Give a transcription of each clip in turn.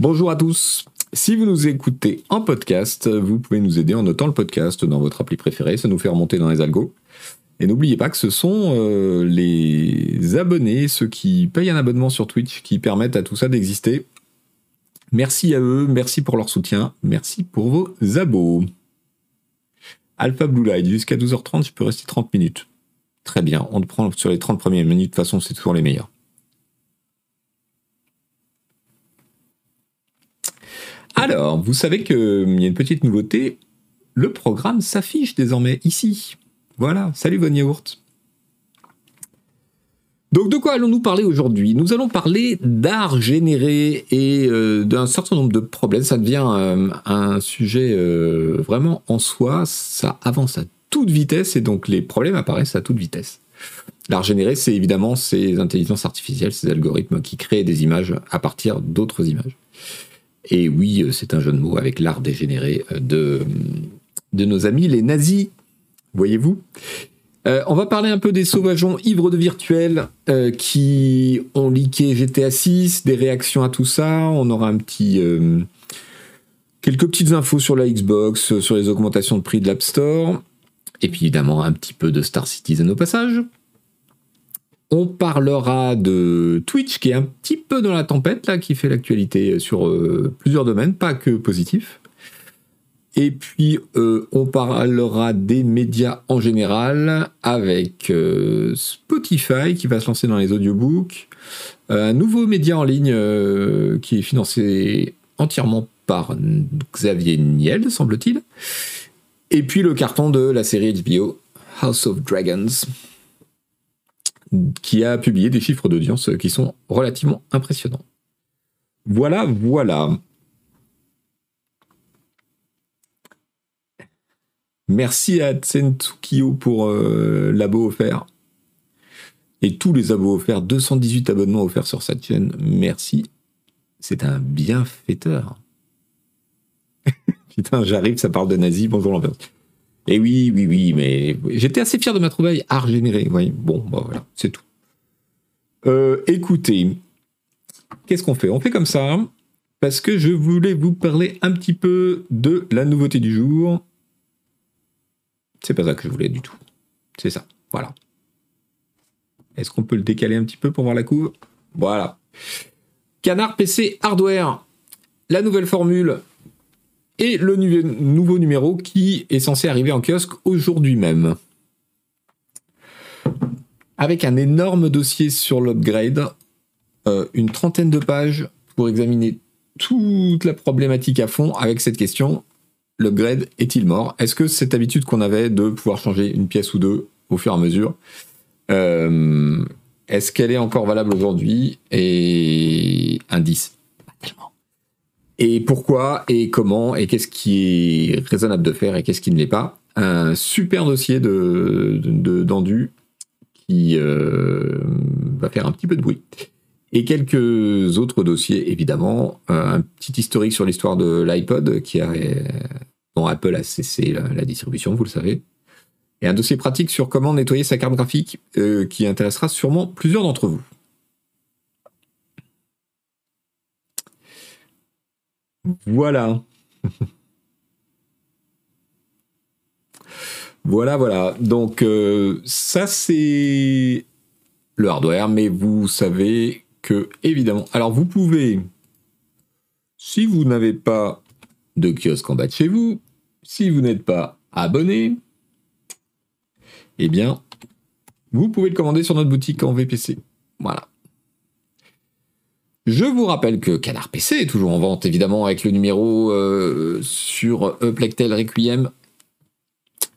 Bonjour à tous. Si vous nous écoutez en podcast, vous pouvez nous aider en notant le podcast dans votre appli préférée, ça nous fait remonter dans les algos. Et n'oubliez pas que ce sont euh, les abonnés, ceux qui payent un abonnement sur Twitch, qui permettent à tout ça d'exister. Merci à eux, merci pour leur soutien, merci pour vos abos. Alpha Blue Light, jusqu'à 12h30, je peux rester 30 minutes. Très bien, on te prend sur les 30 premières minutes, de toute façon c'est toujours les meilleurs. Alors, vous savez qu'il y a une petite nouveauté. Le programme s'affiche désormais ici. Voilà, salut Von Yaourt. Donc de quoi allons-nous parler aujourd'hui? Nous allons parler d'art généré et euh, d'un certain nombre de problèmes. Ça devient euh, un sujet euh, vraiment en soi. Ça avance à toute vitesse et donc les problèmes apparaissent à toute vitesse. L'art généré, c'est évidemment ces intelligences artificielles, ces algorithmes qui créent des images à partir d'autres images. Et oui, euh, c'est un jeu de mots avec l'art dégénéré euh, de, de nos amis les nazis, voyez-vous? Euh, on va parler un peu des sauvageons ivres de virtuel qui ont leaké GTA 6, des réactions à tout ça. On aura un petit quelques petites infos sur la Xbox, sur les augmentations de prix de l'App Store, et puis évidemment un petit peu de Star Citizen au passage. On parlera de Twitch qui est un petit peu dans la tempête, là, qui fait l'actualité sur euh, plusieurs domaines, pas que positif. Et puis, euh, on parlera des médias en général avec euh, Spotify qui va se lancer dans les audiobooks, un nouveau média en ligne qui est financé entièrement par Xavier Niel, semble-t-il, et puis le carton de la série HBO House of Dragons qui a publié des chiffres d'audience qui sont relativement impressionnants. Voilà, voilà. Merci à Tsentsukio pour euh, l'abo offert. Et tous les abos offerts, 218 abonnements offerts sur cette chaîne. Merci. C'est un bienfaiteur. Putain, j'arrive, ça parle de nazi. Bonjour l'ambiance. Et oui, oui, oui, mais j'étais assez fier de ma trouvaille art généré. Bon, bah voilà, c'est tout. Euh, écoutez, qu'est-ce qu'on fait? On fait comme ça, parce que je voulais vous parler un petit peu de la nouveauté du jour. C'est pas ça que je voulais du tout. C'est ça, voilà. Est-ce qu'on peut le décaler un petit peu pour voir la couve? Voilà. Canard PC Hardware, la nouvelle formule et le nouveau numéro qui est censé arriver en kiosque aujourd'hui même. Avec un énorme dossier sur l'upgrade, euh, une trentaine de pages pour examiner toute la problématique à fond avec cette question. L'upgrade est-il mort? Est-ce que cette habitude qu'on avait de pouvoir changer une pièce ou deux au fur et à mesure, euh, est-ce qu'elle est encore valable aujourd'hui? Et indice, et pourquoi et comment et qu'est-ce qui est raisonnable de faire et qu'est-ce qui ne l'est pas. Un super dossier de d'endu qui euh, va faire un petit peu de bruit. Et quelques autres dossiers, évidemment. Un petit historique sur l'histoire de l'iPod qui a, dont Apple a cessé la, distribution, vous le savez. Et un dossier pratique sur comment nettoyer sa carte graphique euh, qui intéressera sûrement plusieurs d'entre vous. Voilà. voilà, voilà. Donc euh, ça c'est le hardware, mais vous savez que évidemment. Alors vous pouvez, si vous n'avez pas de kiosque en bas de chez vous, si vous n'êtes pas abonné, eh bien, vous pouvez le commander sur notre boutique en VPC. Voilà. Je vous rappelle que Canard PC est toujours en vente, évidemment, avec le numéro euh, sur Plectel Requiem,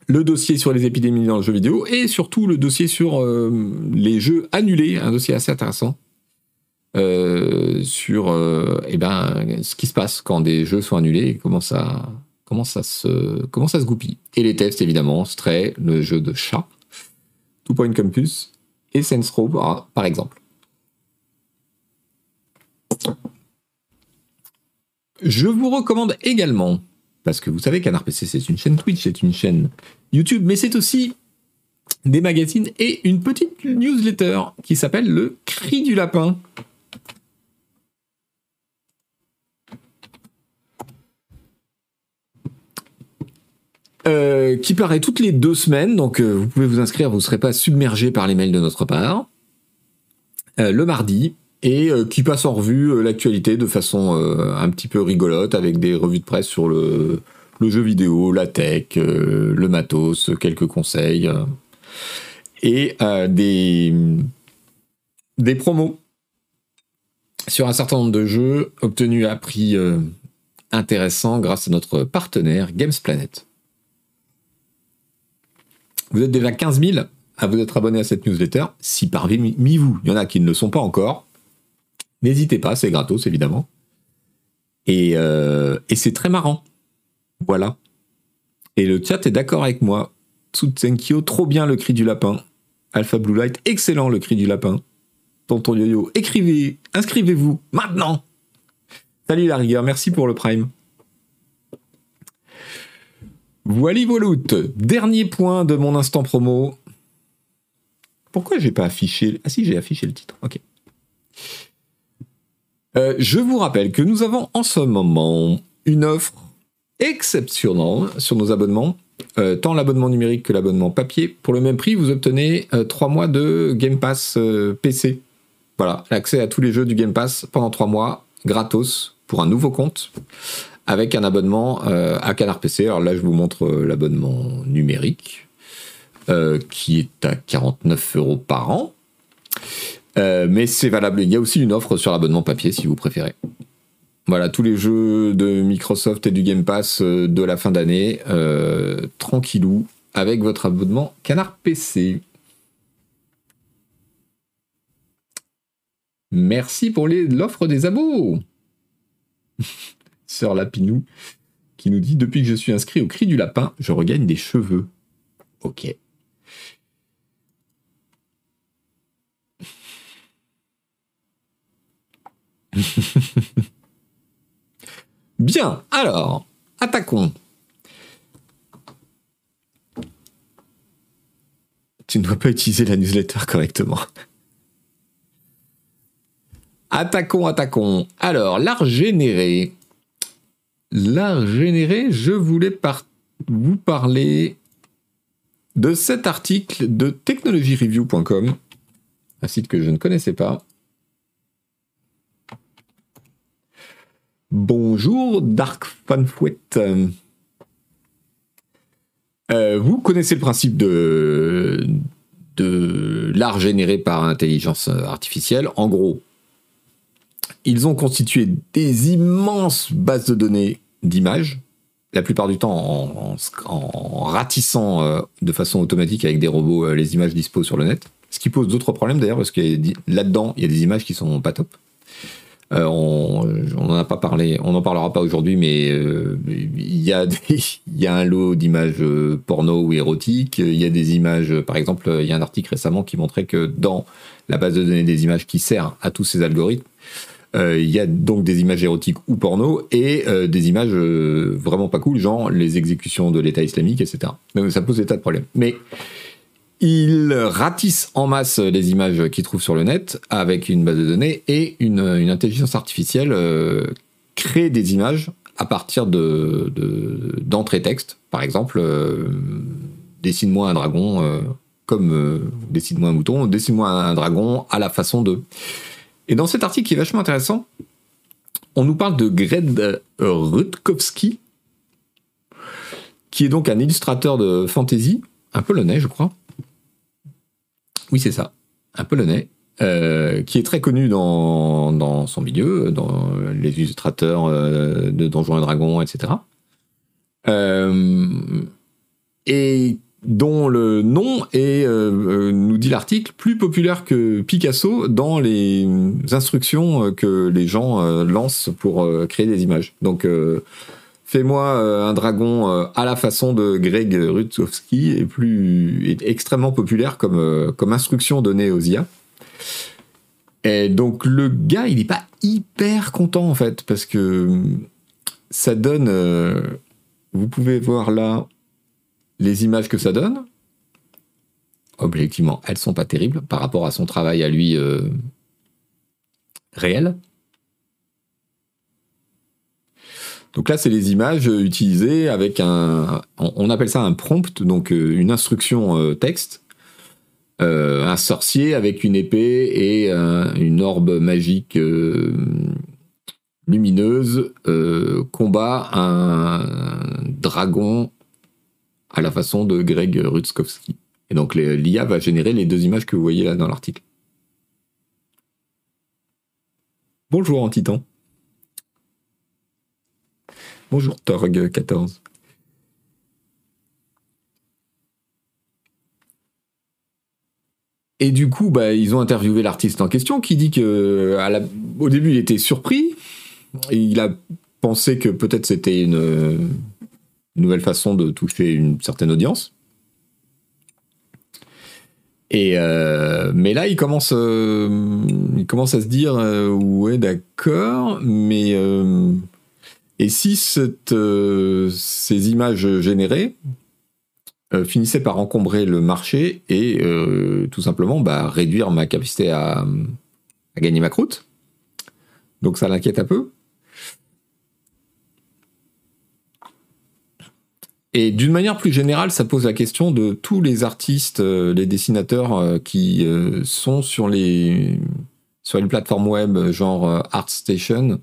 le dossier sur les épidémies dans le jeu vidéo, et surtout le dossier sur euh, les jeux annulés, un dossier assez intéressant, euh, sur eh ben, ce qui se passe quand des jeux sont annulés, et comment ça, comment ça, se, comment ça se goupille. Et les tests, évidemment, Stray, le jeu de chat, Two Point Campus, et Row, par exemple. Je vous recommande également, parce que vous savez Canard PC c'est une chaîne Twitch, c'est une chaîne YouTube, mais c'est aussi des magazines et une petite newsletter qui s'appelle le Cri du Lapin. Euh, qui paraît toutes les deux semaines, donc euh, vous pouvez vous inscrire, vous ne serez pas submergé par les mails de notre part. Euh, le mardi, et qui passe en revue l'actualité de façon un petit peu rigolote, avec des revues de presse sur le, jeu vidéo, la tech, le matos, quelques conseils et euh, des, promos sur un certain nombre de jeux obtenus à prix euh, intéressant grâce à notre partenaire Games Planet. Vous êtes déjà 15 000 à vous être abonné à cette newsletter. Si parmi vous, il y en a qui ne le sont pas encore, n'hésitez pas, c'est gratos évidemment. Et, euh, et c'est très marrant. Voilà. Et le chat est d'accord avec moi. Tsutsenkyo, trop bien le cri du lapin. Alpha Blue Light, excellent le cri du lapin. Tonton Yo-Yo, écrivez, inscrivez-vous, maintenant Salut la rigueur, merci pour le prime. Voilà Volout, dernier point de mon instant promo. Pourquoi j'ai pas affiché Ah si, j'ai affiché le titre, ok. Euh, je vous rappelle que nous avons en ce moment une offre exceptionnelle sur nos abonnements euh, tant l'abonnement numérique que l'abonnement papier. Pour le même prix, vous obtenez euh, trois 3 mois de Game Pass euh, PC. Voilà, l'accès à tous les jeux du Game Pass pendant 3 mois, gratos, pour un nouveau compte, avec un abonnement à Canard PC. Alors là, je vous montre l'abonnement numérique, qui est à 49 euros par an. Mais c'est valable. Il y a aussi une offre sur l'abonnement papier si vous préférez. Voilà, tous les jeux de Microsoft et du Game Pass euh, de la fin d'année, euh, tranquillou, avec votre abonnement Canard PC. Merci pour l'offre des abos. Sœur Lapinou qui nous dit Depuis que je suis inscrit au cri du lapin, je regagne des cheveux. Ok. Bien, alors, attaquons. Tu ne dois pas utiliser la newsletter correctement. Attaquons, attaquons. Alors, l'art généré. L'art généré, je voulais vous parler de cet article de technologyreview.com, un site que je ne connaissais pas, Bonjour Dark Fanfouet. Euh, vous connaissez le principe de, de l'art généré par intelligence artificielle. En gros, ils ont constitué des immenses bases de données d'images, la plupart du temps en, ratissant euh, de façon automatique avec des robots euh, les images dispo sur le net. Ce qui pose d'autres problèmes d'ailleurs, parce que là-dedans, il y a des images qui sont pas top. Euh, on n'en a pas parlé, on parlera pas aujourd'hui, mais euh, il y, a y a un lot d'images euh, porno ou érotiques. Il y a des images, par exemple, il y a un article récemment qui montrait que dans la base de données des images qui sert à tous ces algorithmes, il y a donc des images érotiques ou porno et des images vraiment pas cool, genre les exécutions de l'État islamique, etc. Ça pose des tas de problèmes. Mais il ratisse en masse les images qu'il trouve sur le net avec une base de données et une, intelligence artificielle euh, crée des images à partir de, d'entrée texte. Par exemple, euh, dessine-moi un dragon euh, comme dessine-moi un mouton, dessine-moi un, dragon à la façon de. Et dans cet article qui est vachement intéressant, on nous parle de Greg Rutkowski, qui est donc un illustrateur de fantasy, un polonais, je crois, oui, c'est ça. Un polonais. Euh, qui est très connu dans, son milieu, dans les illustrateurs euh, de Donjons et Dragons, etc. Euh, et dont le nom est, nous dit l'article, plus populaire que Picasso dans les instructions que les gens lancent pour créer des images. Donc Fais-moi euh, un dragon euh, à la façon de Greg Rutkowski et plus extrêmement populaire comme, euh, comme instruction donnée aux IA. Et donc le gars, il n'est pas hyper content en fait parce que ça donne. vous pouvez voir là les images que ça donne. Objectivement, elles sont pas terribles par rapport à son travail à lui réel. Donc là, c'est les images utilisées avec un, on appelle ça un prompt, donc une instruction texte, un sorcier avec une épée et une orbe magique lumineuse combat un dragon à la façon de Greg Rutkowski. Et donc l'IA va générer les deux images que vous voyez là dans l'article. Bonjour Antitan. Bonjour Torg14. Et du coup, bah, ils ont interviewé l'artiste en question qui dit que au début, il était surpris. Il a pensé que peut-être c'était une nouvelle façon de toucher une certaine audience. Et euh, mais là, il commence, euh, il commence à se dire, euh, ouais, d'accord, mais et si cette, ces images générées finissaient par encombrer le marché et tout simplement bah, réduire ma capacité à, gagner ma croûte Donc ça l'inquiète un peu. Et d'une manière plus générale, ça pose la question de tous les artistes, euh, les dessinateurs euh, qui euh, sont sur les, sur les plateformes web genre ArtStation,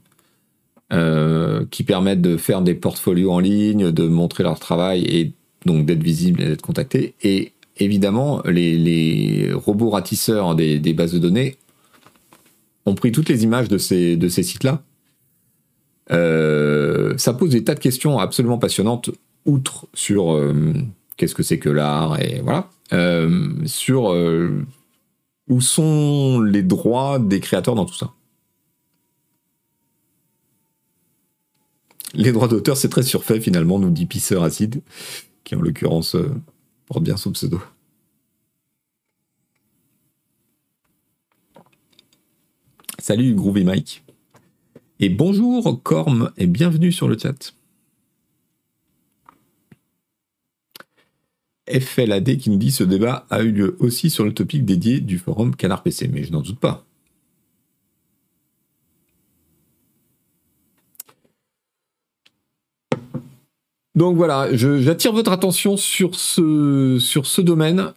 qui permettent de faire des portfolios en ligne, de montrer leur travail et donc d'être visible et d'être contacté. Et évidemment, les, robots ratisseurs des, bases de données ont pris toutes les images de ces, de ces sites-là. ça pose des tas de questions absolument passionnantes outre sur euh, qu'est-ce que c'est que l'art et voilà, euh, sur euh, où sont les droits des créateurs dans tout ça. Les droits d'auteur, c'est très surfait finalement, nous dit Pisseur Acide, qui en l'occurrence porte bien son pseudo. Salut Groovy Mike. Et bonjour Corm et bienvenue sur le chat. FLAD qui nous dit ce débat a eu lieu aussi sur le topic dédié du forum Canard PC, mais je n'en doute pas. Donc voilà, j'attire votre attention sur ce, domaine.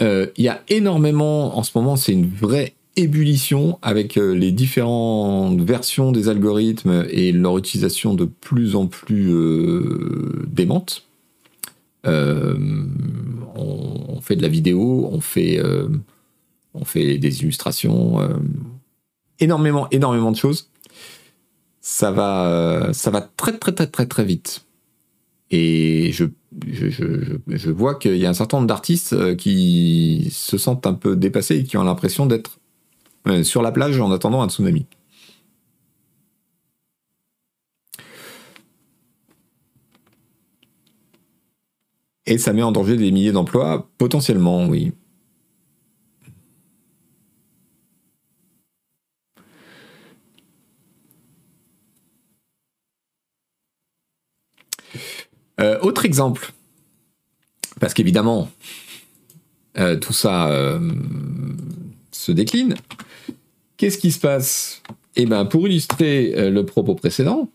Euh, il y a énormément, en ce moment, c'est une vraie ébullition avec euh, les différentes versions des algorithmes et leur utilisation de plus en plus euh, démente. Euh, on, fait de la vidéo, on fait, euh, des illustrations, énormément, énormément de choses. Ça va, ça va très, très, très, très, très vite. Et je, je, vois qu'il y a un certain nombre d'artistes qui se sentent un peu dépassés et qui ont l'impression d'être sur la plage en attendant un tsunami. Et ça met en danger des milliers d'emplois, potentiellement, oui. Euh, autre exemple, parce qu'évidemment, euh, tout ça euh, se décline. Qu'est-ce qui se passe? Eh bien, pour illustrer le propos précédent,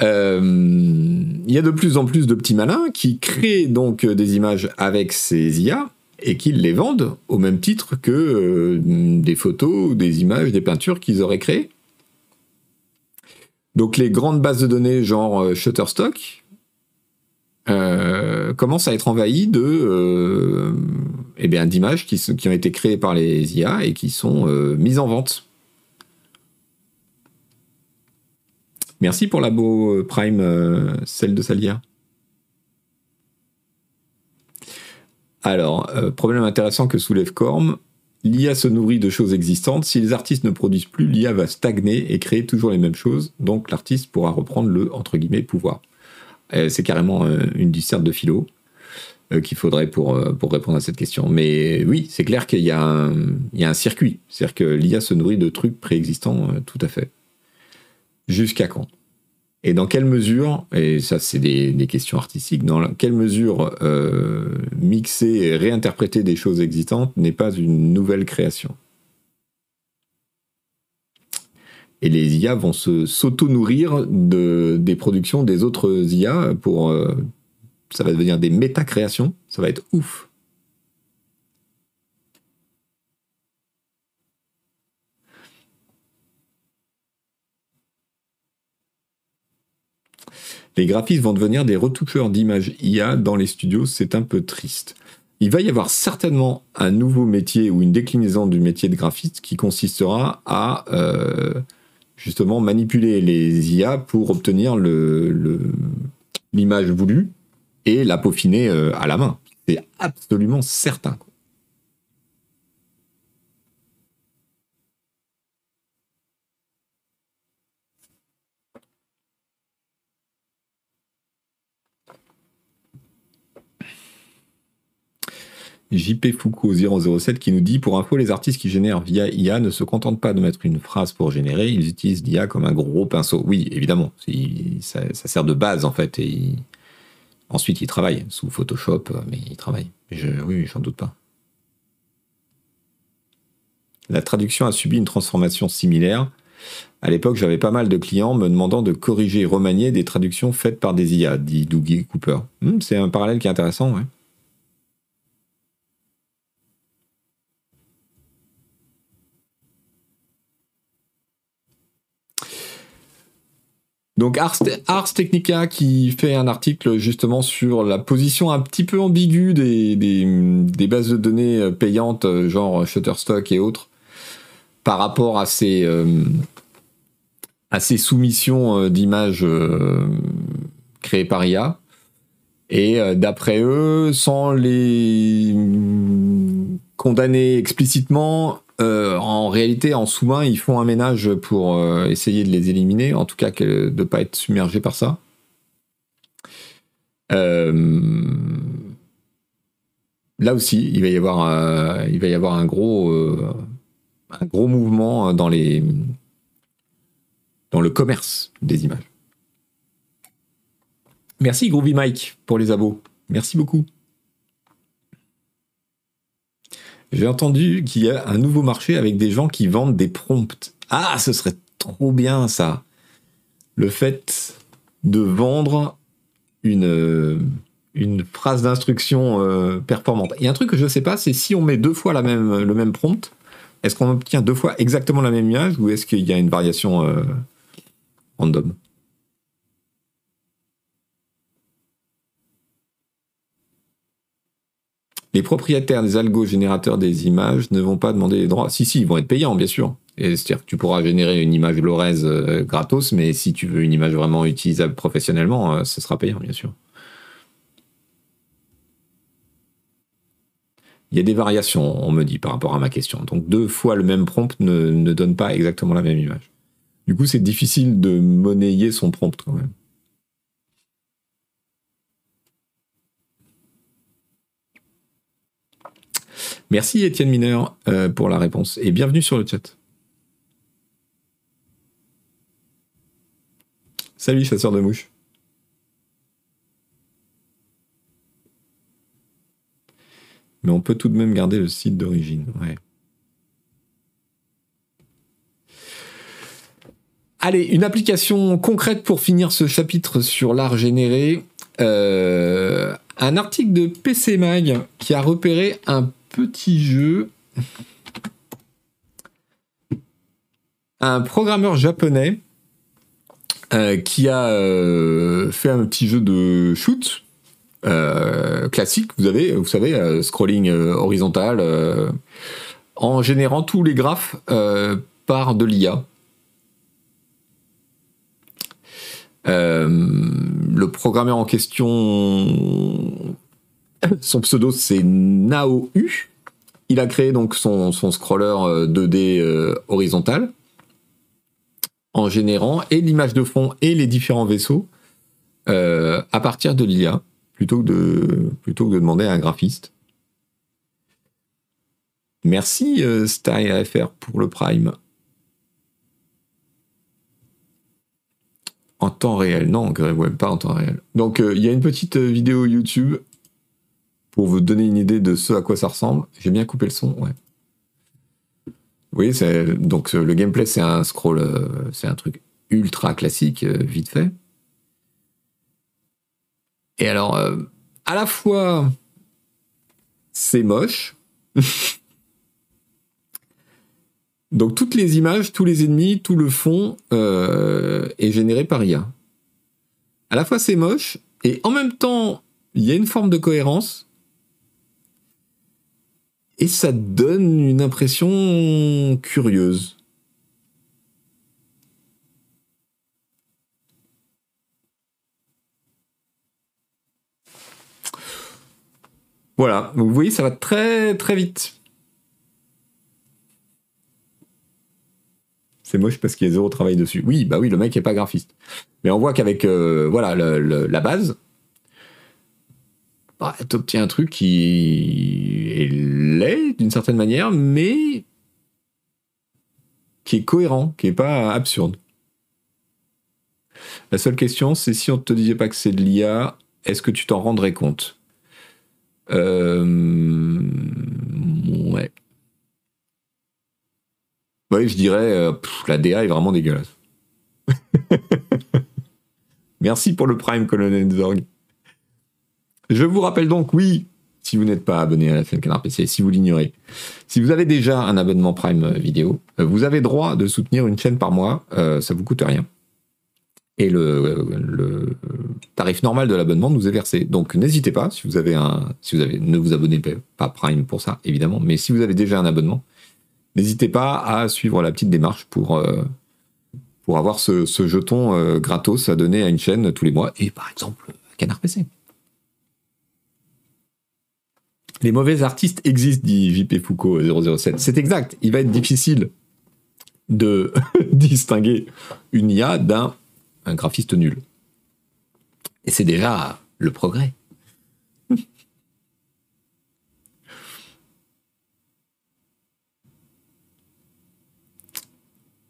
il y a de plus en plus de petits malins qui créent donc des images avec ces IA et qui les vendent au même titre que des photos, des images, des peintures qu'ils auraient créées. Donc les grandes bases de données genre euh, Shutterstock commencent à être envahies de eh bien d'images qui, ont été créées par les IA et qui sont mises en vente. Merci pour la beau euh, Prime, euh, celle de Salia. Alors, euh, problème intéressant que soulève Corm, l'IA se nourrit de choses existantes. Si les artistes ne produisent plus, l'IA va stagner et créer toujours les mêmes choses. Donc l'artiste pourra reprendre le entre guillemets pouvoir. c'est carrément une disserte de philo qu'il faudrait pour, pour répondre à cette question. Mais oui, c'est clair qu'il y, a un circuit. C'est-à-dire que l'IA se nourrit de trucs préexistants tout à fait. Jusqu'à quand? Et dans quelle mesure, et ça c'est des, questions artistiques, dans quelle mesure euh, mixer et réinterpréter des choses existantes n'est pas une nouvelle création? Et les IA vont se s'auto-nourrir de, des productions des autres IA pour. euh, ça va devenir des méta-créations. Ça va être ouf. Les graphistes vont devenir des retoucheurs d'images IA dans les studios, c'est un peu triste. Il va y avoir certainement un nouveau métier ou une déclinaison du métier de graphiste qui consistera à euh, justement manipuler les IA pour obtenir l'image voulue et la peaufiner euh, à la main. C'est absolument certain. JP Foucault 007 qui nous dit pour info les artistes qui génèrent via IA ne se contentent pas de mettre une phrase pour générer, ils utilisent l'IA comme un gros pinceau. Oui, évidemment, ça, ça sert de base en fait et ensuite ils travaillent sous Photoshop, mais ils travaillent. Je, oui, j'en doute pas. La traduction a subi une transformation similaire. À l'époque, j'avais pas mal de clients me demandant de corriger et remanier des traductions faites par des IA, dit Dougie Cooper. Hmm, c'est un parallèle qui est intéressant. Donc Ars, Technica qui fait un article justement sur la position un petit peu ambiguë des, bases de données euh, payantes, euh, genre Shutterstock et autres, par rapport à ces, euh, soumissions euh, d'images euh, créées par IA. Et euh, d'après eux, sans les condamner explicitement, euh, en réalité, en sous-main, ils font un ménage pour euh, essayer de les éliminer, en tout cas de ne pas être submergés par ça. Euh, là aussi, il va y avoir, un gros, un gros mouvement dans les, dans le commerce des images. Merci Groovy Mike pour les abos. Merci beaucoup. J'ai entendu qu'il y a un nouveau marché avec des gens qui vendent des prompts. Ah, ce serait trop bien ça. Le fait de vendre une, une phrase d'instruction euh, performante. Et un truc que je ne sais pas, c'est si on met deux fois la même, le même prompt, est-ce qu'on obtient deux fois exactement la même image ou est-ce qu'il y a une variation euh, random? Les propriétaires des algos générateurs des images ne vont pas demander les droits. Si, si, ils vont être payants, bien sûr. C'est-à-dire que tu pourras générer une image Lorez euh, gratos, mais si tu veux une image vraiment utilisable professionnellement, euh, ce sera payant, bien sûr. Il y a des variations, on me dit, par rapport à ma question. Donc deux fois le même prompt ne donne pas exactement la même image. Du coup, c'est difficile de monnayer son prompt quand même. Merci Étienne Mineur euh, pour la réponse et bienvenue sur le chat. Salut chasseur de mouches. Mais on peut tout de même garder le site d'origine. Allez, une application concrète pour finir ce chapitre sur l'art généré. Euh, un article de PC Mag qui a repéré un petit jeu. Un programmeur japonais euh, qui a euh, fait un petit jeu de shoot euh, classique, vous avez, vous savez, scrolling horizontal, en générant tous les graphes par de l'IA. Le programmeur en question, son pseudo c'est Nao U. Il a créé donc son, scroller euh, 2D euh, horizontal en générant et l'image de fond et les différents vaisseaux euh, à partir de l'IA plutôt que de demander à un graphiste. Merci euh, StyleFR pour le Prime. En temps réel, non, ouais, pas en temps réel. Donc euh, il y a une petite euh, vidéo YouTube pour vous donner une idée de ce à quoi ça ressemble. J'ai bien coupé le son, ouais. Oui, donc le gameplay, c'est un scroll, c'est un truc ultra classique, vite fait. Et alors, à la fois, c'est moche. Donc toutes les images, tous les ennemis, tout le fond euh, est généré par IA. À la fois c'est moche et en même temps il y a une forme de cohérence et ça donne une impression curieuse. Voilà, vous voyez, ça va très très vite. C'est moche parce qu'il y a zéro travail dessus. Oui, bah oui, le mec est pas graphiste. Mais on voit qu'avec euh, voilà la base, bah, tu obtiens un truc qui est laid d'une certaine manière, mais qui est cohérent, qui est pas absurde. La seule question, c'est si on ne te disait pas que c'est de l'IA, est-ce que tu t'en rendrais compte? Euh, ouais. Oui, je dirais, euh, la DA est vraiment dégueulasse. Merci pour le Prime, Colonel Zorg. Je vous rappelle donc, oui, si vous n'êtes pas abonné à la chaîne Canard PC, si vous l'ignorez, si vous avez déjà un abonnement Prime vidéo, euh, vous avez droit de soutenir une chaîne par mois, euh, ça vous coûte rien et le, tarif normal de l'abonnement nous est versé. Donc n'hésitez pas, si vous avez un, si vous avez, ne vous abonnez pas Prime pour ça évidemment, mais si vous avez déjà un abonnement, n'hésitez pas à suivre la petite démarche pour euh, avoir ce, jeton euh, gratos à donner à une chaîne tous les mois et par exemple Canard PC. Les mauvais artistes existent, dit JP Foucault 007. C'est exact. Il va être difficile de distinguer une IA d'un un graphiste nul. Et c'est déjà le progrès.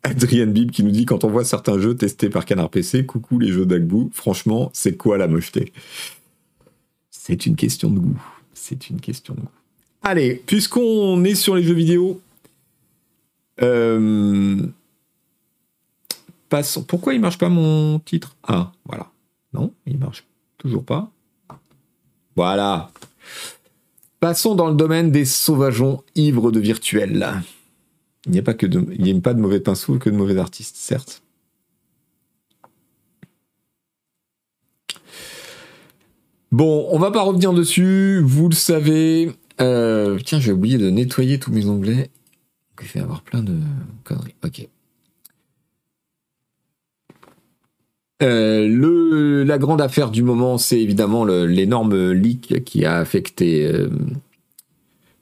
Adrien Bib qui nous dit quand on voit certains jeux testés par Canard PC, coucou les jeux d'Agbou, franchement, c'est quoi la mocheté? C'est une question de goût. C'est une question de goût. Allez, puisqu'on est sur les jeux vidéo, euh, pourquoi il marche pas mon titre? Ah, voilà. Non, il marche toujours pas. Voilà. Passons dans le domaine des sauvageons ivres de virtuel. Il n'y a pas que de, a pas de mauvais pinceaux que de mauvais artistes, certes. Bon, on va pas revenir dessus, vous le savez. Euh, tiens, j'ai oublié de nettoyer tous mes onglets. Il fait avoir plein de conneries. Ok. Euh, la grande affaire du moment, c'est évidemment l'énorme leak qui a affecté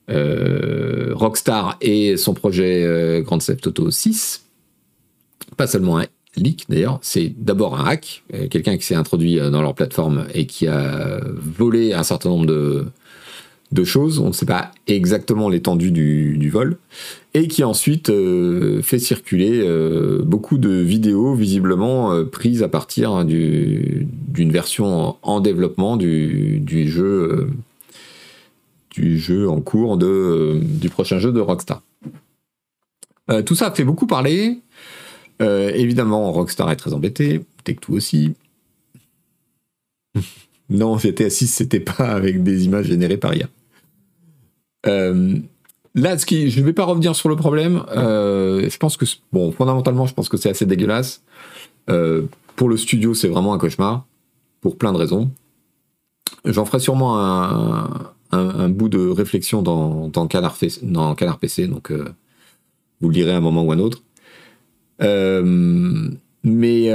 euh, Rockstar et son projet Grand Theft Auto 6. Pas seulement un leak d'ailleurs, c'est d'abord un hack, quelqu'un qui s'est introduit dans leur plateforme et qui a volé un certain nombre de, choses, on ne sait pas exactement l'étendue du, vol, et qui ensuite euh, fait circuler euh, beaucoup de vidéos visiblement euh, prises à partir d'une version en, développement du, jeu du jeu en cours de, du prochain jeu de Rockstar. tout ça fait beaucoup parler. Évidemment, Rockstar est très embêté, Tech2 aussi. non, GTA 6, c'était pas avec des images générées par IA. Euh, là, ce qui, je ne vais pas revenir sur le problème. Euh, je pense que, fondamentalement, je pense que c'est assez dégueulasse. Euh, pour le studio, c'est vraiment un cauchemar, pour plein de raisons. J'en ferai sûrement un, bout de réflexion dans, Canard, dans Canard PC, donc vous le lirez à un moment ou un autre. Mais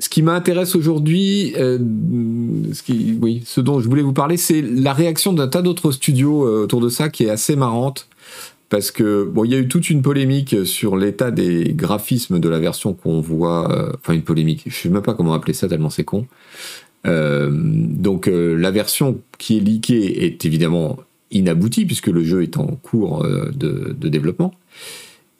ce qui m'intéresse aujourd'hui, euh, ce, dont je voulais vous parler, c'est la réaction d'un tas d'autres studios euh, autour de ça qui est assez marrante. Parce que, bon, il y a eu toute une polémique sur l'état des graphismes de la version qu'on voit. Euh, enfin, une polémique, je sais même pas comment appeler ça, tellement c'est con. donc, la version qui est leakée est évidemment inaboutie, puisque le jeu est en cours de développement.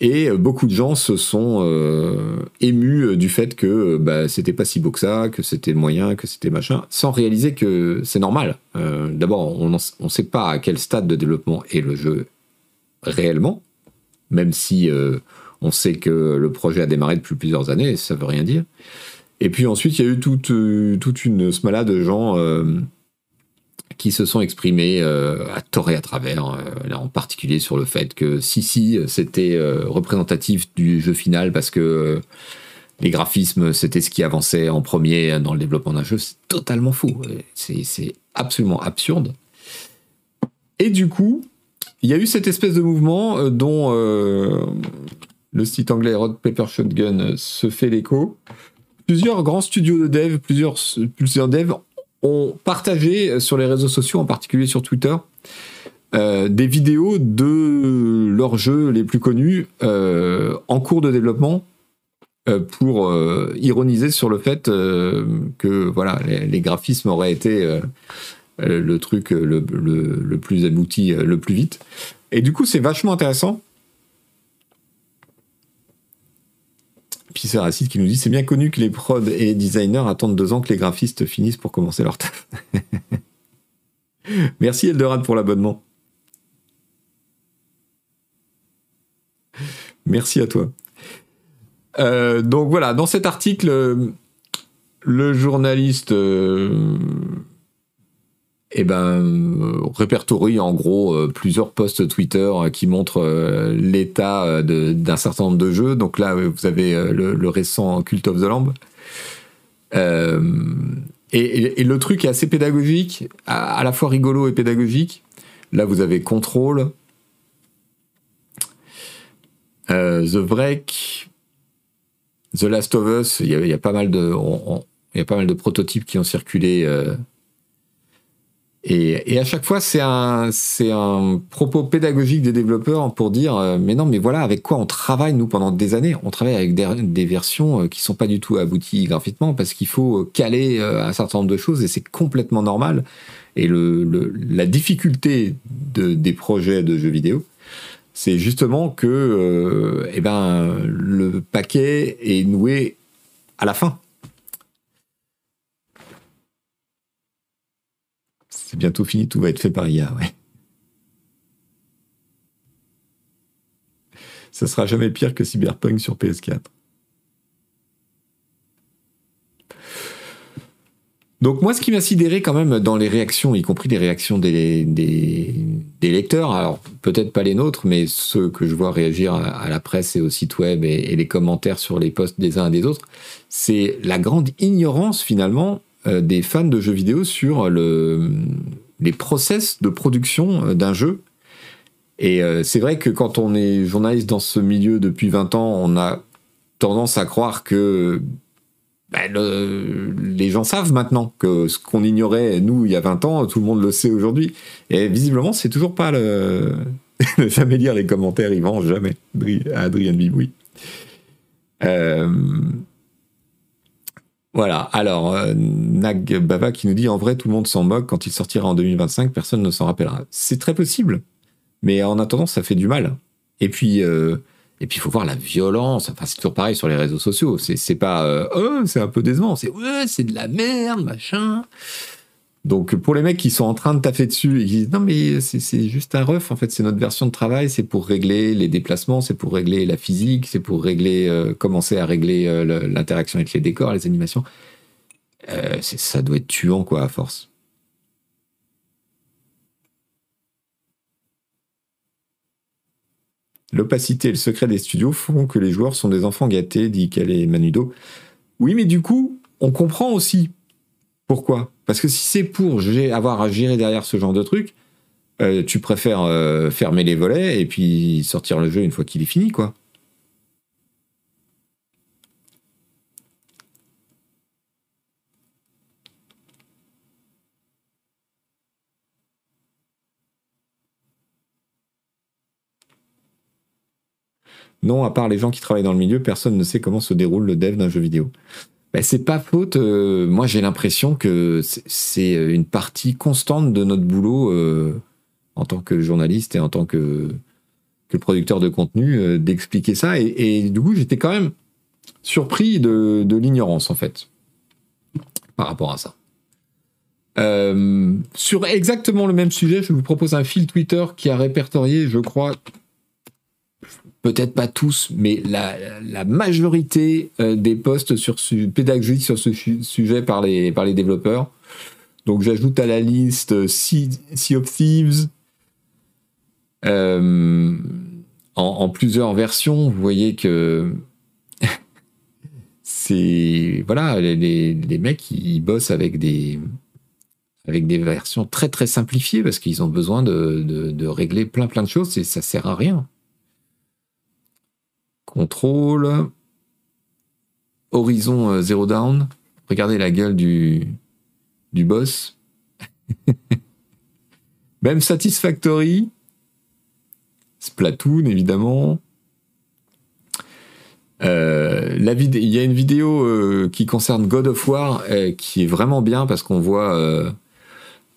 Et beaucoup de gens se sont euh, émus du fait que bah, c'était pas si beau que ça, que c'était moyen, que c'était machin, sans réaliser que c'est normal. Euh, d'abord, on ne sait pas à quel stade de développement est le jeu réellement. même si on sait que le projet a démarré depuis plusieurs années, ça veut rien dire. Et puis ensuite, il y a eu toute, toute une smala de gens qui se sont exprimés à tort et à travers, en particulier sur le fait que si, si, c'était représentatif du jeu final parce que les graphismes, c'était ce qui avançait en premier dans le développement d'un jeu. C'est totalement faux. C'est absolument absurde. Et du coup, il y a eu cette espèce de mouvement euh, dont euh, le site anglais Rod Paper Shotgun se fait l'écho. Plusieurs grands studios de dev, plusieurs, plusieurs devs ont partagé sur les réseaux sociaux, en particulier sur Twitter, euh, des vidéos de leurs jeux les plus connus en cours de développement euh, pour euh, ironiser sur le fait euh, que voilà les, graphismes auraient été le truc le, plus abouti le plus vite. Et du coup, c'est vachement intéressant. Puis c'est Racide qui nous dit c'est bien connu que les prods et les designers attendent deux ans que les graphistes finissent pour commencer leur taf. Merci Eldorad pour l'abonnement. Merci à toi. Euh, donc voilà, dans cet article, le journaliste euh, eh ben, répertorie en gros euh, plusieurs posts Twitter qui montrent l'état d'un certain nombre de jeux. Donc là, vous avez le, récent Cult of the Lamb. Et, le truc est assez pédagogique, à, la fois rigolo et pédagogique. Là, vous avez Control, The Break, The Last of Us, il y, a, pas mal de, prototypes qui ont circulé. Euh, et, à chaque fois, c'est un, propos pédagogique des développeurs pour dire, euh, mais non, mais voilà, avec quoi on travaille nous pendant des années? On travaille avec des, versions euh, qui sont pas du tout abouties graphiquement parce qu'il faut caler un certain nombre de choses et c'est complètement normal. Et la difficulté de, des projets de jeux vidéo, c'est justement que euh, eh ben, le paquet est noué à la fin. C'est bientôt fini, tout va être fait par IA, ouais. Ça sera jamais pire que Cyberpunk sur PS4. Donc moi, ce qui m'a sidéré quand même dans les réactions, y compris les réactions des, lecteurs, alors peut-être pas les nôtres, mais ceux que je vois réagir à, la presse et au site web et, les commentaires sur les posts des uns et des autres, c'est la grande ignorance finalement des fans de jeux vidéo sur le, les process de production euh, d'un jeu. Et euh, c'est vrai que quand on est journaliste dans ce milieu depuis 20 ans, on a tendance à croire que ben, les gens savent maintenant que ce qu'on ignorait, nous, il y a 20 ans, tout le monde le sait aujourd'hui. Et visiblement, c'est toujours pas le. jamais lire les commentaires, ils vont jamais. Adrien Biboui. Euh... Voilà, alors, euh, Nag Baba qui nous dit en vrai, tout le monde s'en moque, quand il sortira en 2025, personne ne s'en rappellera. C'est très possible, mais en attendant, ça fait du mal. Et puis, euh, et puis il faut voir la violence. Enfin, c'est toujours pareil sur les réseaux sociaux. C'est pas euh, oh, c'est un peu décevant. C'est ouais, c'est de la merde, machin. Donc pour les mecs qui sont en train de taffer dessus et qui disent non mais c'est juste un ref en fait c'est notre version de travail c'est pour régler les déplacements c'est pour régler la physique c'est pour régler euh, commencer à régler euh, l'interaction avec les décors les animations ça doit être tuant quoi à force L'opacité et le secret des studios font que les joueurs sont des enfants gâtés, dit Calais Manudo. Oui, mais du coup, on comprend aussi pourquoi. Parce que si c'est pour avoir à gérer derrière ce genre de truc, euh, tu préfères euh, fermer les volets et puis sortir le jeu une fois qu'il est fini, quoi. Non, à part les gens qui travaillent dans le milieu, personne ne sait comment se déroule le dev d'un jeu vidéo. Ben, c'est pas faute. Euh, moi, j'ai l'impression que c'est une partie constante de notre boulot euh, en tant que journaliste et en tant que, producteur de contenu euh, d'expliquer ça. Et, du coup, j'étais quand même surpris de l'ignorance, en fait, par rapport à ça. sur exactement le même sujet, je vous propose un fil Twitter qui a répertorié, je crois, peut-être pas tous, mais la, majorité euh, des posts sur pédagogiques sur ce sujet par les, par les développeurs. Donc j'ajoute à la liste Sea, of Thieves euh, en, plusieurs versions. Vous voyez que c'est voilà les, les, mecs ils bossent avec des avec des versions très très simplifiées parce qu'ils ont besoin de, de, régler plein plein de choses et ça sert à rien. Contrôle. Horizon euh, Zero Down. Regardez la gueule du, boss. Même Satisfactory. Splatoon, évidemment. Euh, il y a une vidéo euh, qui concerne God of War qui est vraiment bien parce qu'on voit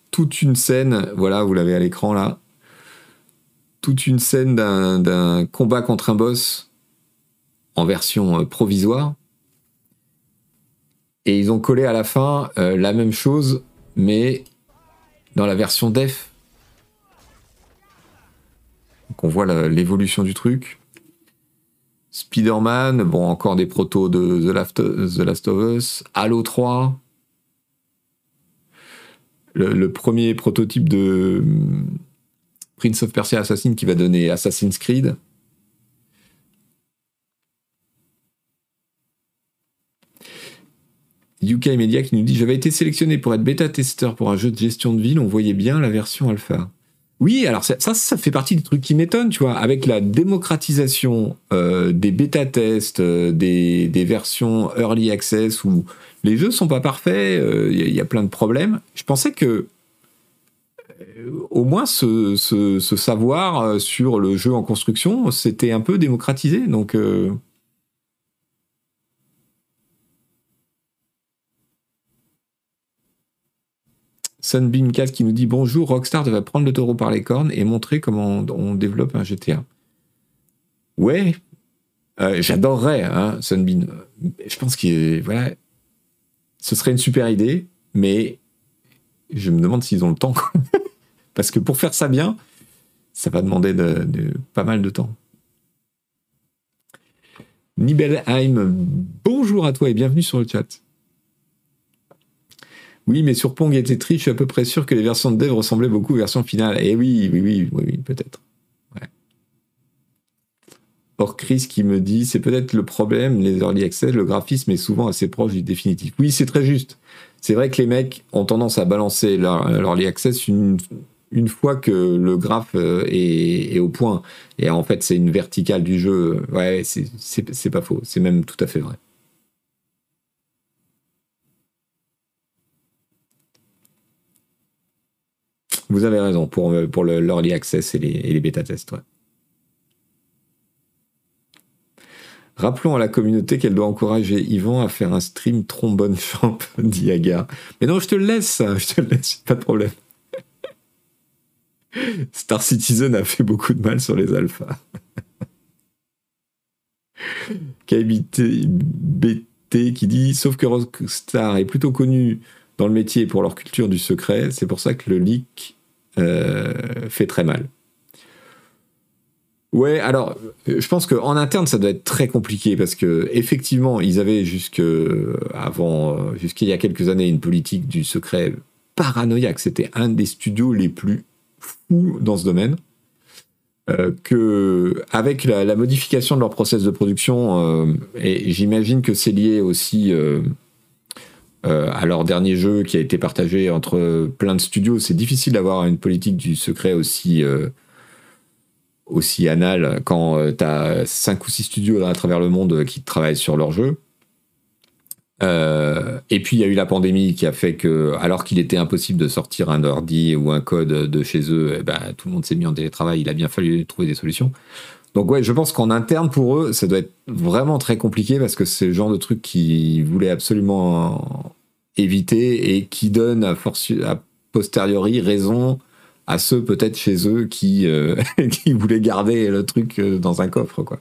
toute une scène, voilà, vous l'avez à l'écran là, toute une scène d'un combat contre un boss en version euh, provisoire. Et ils ont collé à la fin euh, la même chose, mais dans la version def. Donc on voit l'évolution du truc. Spider-Man, bon, encore des protos de The Last, of Us. Halo 3. Le, le, premier prototype de hum, Prince of Persia Assassin qui va donner Assassin's Creed. UK Media qui nous dit J'avais été sélectionné pour être bêta-testeur pour un jeu de gestion de ville, on voyait bien la version alpha. Oui, alors ça, ça, fait partie des trucs qui m'étonnent, tu vois, avec la démocratisation euh, des bêta-tests, euh, des, versions early access où les jeux sont pas parfaits, il euh, y, a plein de problèmes. Je pensais que au moins ce, ce, savoir sur le jeu en construction, c'était un peu démocratisé, donc. Sunbeam 4 qui nous dit bonjour, Rockstar devrait prendre le taureau par les cornes et montrer comment on, développe un GTA. Ouais, euh, j'adorerais hein, Sunbeam. Je pense que voilà, ce serait une super idée, mais je me demande s'ils ont le temps. Parce que pour faire ça bien, ça va demander de, pas mal de temps. Nibelheim, bonjour à toi et bienvenue sur le chat. Oui, mais sur Pong et Tetris, je suis à peu près sûr que les versions de dev ressemblaient beaucoup aux versions finales. Eh oui, oui, oui, oui, peut-être. Or, Chris qui me dit, c'est peut-être le problème, les early access, le graphisme est souvent assez proche du définitif. Oui, c'est très juste. C'est vrai que les mecs ont tendance à balancer leur, early access une, une fois que le graphe euh, est, est, au point. Et en fait, c'est une verticale du jeu. Ouais, c'est pas faux. C'est même tout à fait vrai. Vous avez raison pour, euh, pour l'early access et les, et les bêta-tests. Rappelons à la communauté qu'elle doit encourager Yvan à faire un stream trombone champ, Diaga. Mais non, je te le laisse, je te le laisse, pas de problème. Star Citizen a fait beaucoup de mal sur les alphas. KBT BT qui dit Sauf que Rockstar est plutôt connu dans le métier pour leur culture du secret, c'est pour ça que le leak euh, fait très mal. Ouais, alors je pense qu'en interne ça doit être très compliqué parce que effectivement ils avaient jusque avant, euh, jusqu'il y a quelques années une politique du secret paranoïaque. C'était un des studios les plus fous dans ce domaine. Euh, que avec la, modification de leur process de production, et j'imagine que c'est lié aussi euh, à leur dernier jeu qui a été partagé entre plein de studios. C'est difficile d'avoir une politique du secret aussi, euh, aussi anale quand euh, tu as 5 ou 6 studios à travers le monde qui travaillent sur leur jeu. et puis il y a eu la pandémie qui a fait que, alors qu'il était impossible de sortir un ordi ou un code de chez eux, eh ben, tout le monde s'est mis en télétravail. Il a bien fallu trouver des solutions. Donc ouais, je pense qu'en interne pour eux, ça doit être vraiment très compliqué parce que c'est le genre de truc qu'ils voulaient absolument éviter et qui donne à, posteriori raison à ceux peut-être chez eux qui, euh, qui voulaient garder le truc euh, dans un coffre quoi.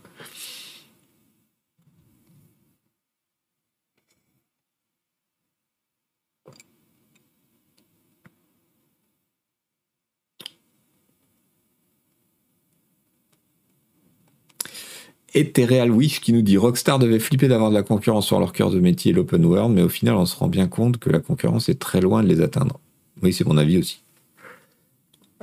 Ethereal Wish qui nous dit Rockstar devait flipper d'avoir de la concurrence sur leur cœur de métier, l'open world, mais au final, on se rend bien compte que la concurrence est très loin de les atteindre. Oui, c'est mon avis aussi.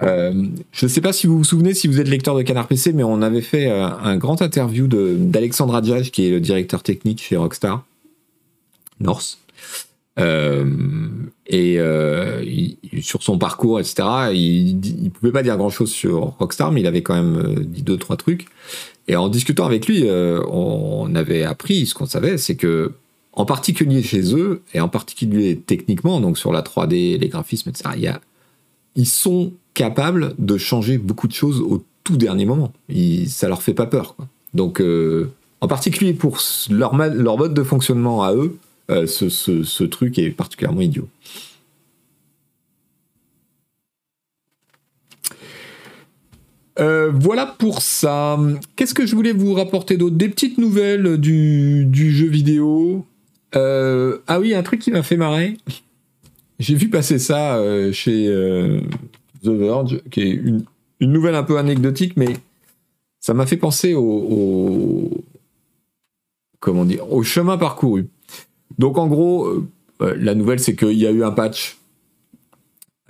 Euh, je ne sais pas si vous vous souvenez, si vous êtes lecteur de Canard PC, mais on avait fait euh, un grand interview d'Alexandre Adjaj, qui est le directeur technique chez Rockstar North. Euh, et sur son parcours, etc., il ne pouvait pas dire grand-chose sur Rockstar, mais il avait quand même dit deux, trois trucs. Et en discutant avec lui, on avait appris ce qu'on savait, c'est que en particulier chez eux, et en particulier techniquement, donc sur la 3D, les graphismes, etc., ils sont capables de changer beaucoup de choses au tout dernier moment. Ils, ça leur fait pas peur. Donc, euh, en particulier pour leur, mode de fonctionnement à eux, euh, ce, truc est particulièrement idiot. Euh, voilà pour ça. Qu'est-ce que je voulais vous rapporter d'autre? Des petites nouvelles du, jeu vidéo. ah oui, un truc qui m'a fait marrer. J'ai vu passer ça chez The Verge, qui est une, nouvelle un peu anecdotique, mais ça m'a fait penser au, chemin parcouru. Donc en gros, euh, euh, la nouvelle c'est qu'il y a eu un patch,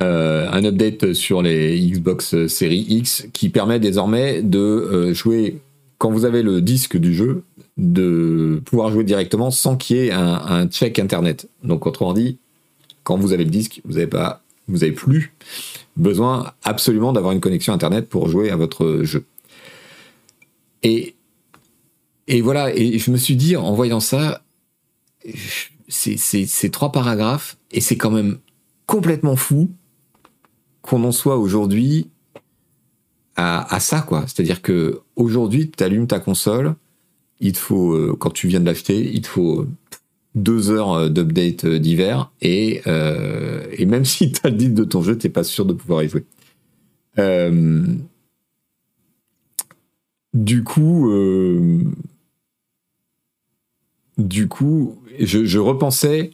euh, un update sur les Xbox Series X qui permet désormais de jouer quand vous avez le disque du jeu, de pouvoir jouer directement sans qu'il y ait un, check internet. Donc autrement dit, quand vous avez le disque, vous n'avez pas, vous avez plus besoin absolument d'avoir une connexion Internet pour jouer à votre jeu. Et, et voilà, et je me suis dit, en voyant ça, c'est trois paragraphes, et c'est quand même complètement fou qu'on en soit aujourd'hui à, ça, quoi. C'est-à-dire que aujourd'hui, tu allumes ta console, il faut, euh, quand tu viens de l'acheter, il faut deux heures euh, d'update euh, d'hiver et, et même si tu as le dit de ton jeu, t'es pas sûr de pouvoir y jouer. du coup, du coup, je, repensais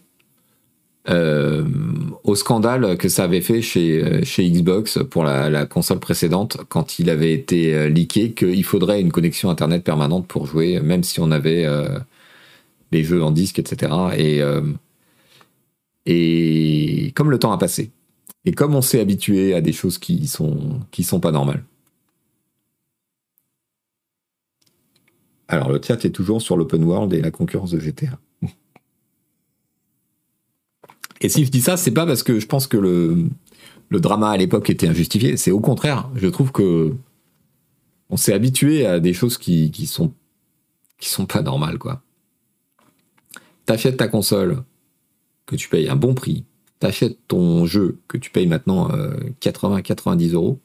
au scandale que ça avait fait chez, chez Xbox pour la, console précédente quand il avait été leaké qu'il faudrait une connexion internet permanente pour jouer, même si on avait les jeux en disque, etc. Et, euh, et comme le temps a passé, et comme on s'est habitué à des choses qui sont, qui sont pas normales. Alors le chat est toujours sur l'open world et la concurrence de GTA. Et si je dis ça, c'est pas parce que je pense que le, le drama à l'époque était injustifié. C'est au contraire. Je trouve que on s'est habitué à des choses qui, qui sont qui sont pas normales, quoi t'achètes ta console que tu payes un bon prix, t'achètes ton jeu que tu payes maintenant 80-90 euh, euros,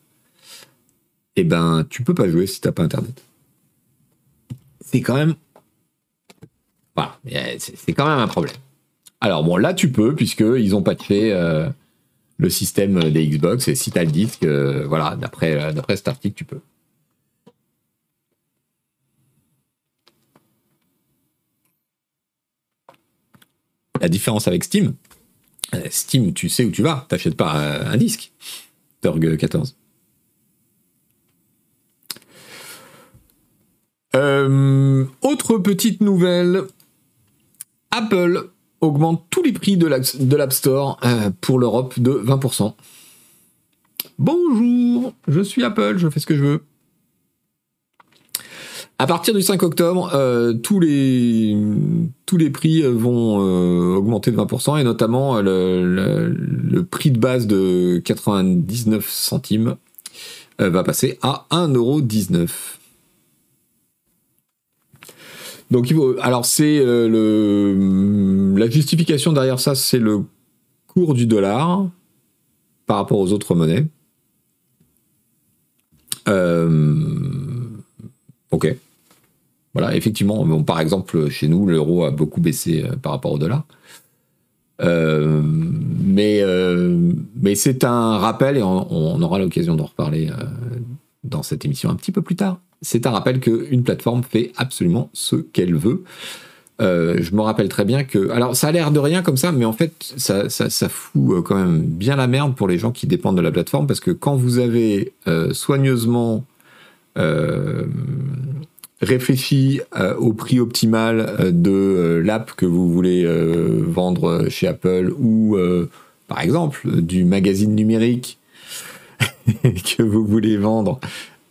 et eh ben tu peux pas jouer si t'as pas internet. C'est quand même. Voilà, c'est quand même un problème. Alors bon, là tu peux, puisqu'ils ont patché euh, le système des Xbox, et si t'as le disque, euh, voilà, d'après cet article, tu peux. La différence avec Steam, euh, Steam, tu sais où tu vas, t'achètes pas un disque. Turg 14. Euh, autre petite nouvelle, Apple augmente tous les prix de l'App Store euh, pour l'Europe de 20%. Bonjour, je suis Apple, je fais ce que je veux. À partir du 5 octobre, euh, tous, les, prix vont euh, augmenter de 20%, et notamment le, le, prix de base de 99 centimes va passer à 1,19€. Donc, alors c'est le, la justification derrière ça, c'est le cours du dollar par rapport aux autres monnaies. ok. Voilà, effectivement, par exemple, chez nous, l'euro a beaucoup baissé euh, par rapport au dollar. Euh, euh, mais c'est un rappel, et on, aura l'occasion d'en reparler dans cette émission un petit peu plus tard. C'est un rappel qu'une plateforme fait absolument ce qu'elle veut. je me rappelle très bien que. Alors, ça a l'air de rien comme ça, mais en fait, ça, fout quand même bien la merde pour les gens qui dépendent de la plateforme, parce que quand vous avez soigneusement réfléchi au prix optimal de l'app que vous voulez vendre chez Apple ou par exemple du magazine numérique que vous voulez vendre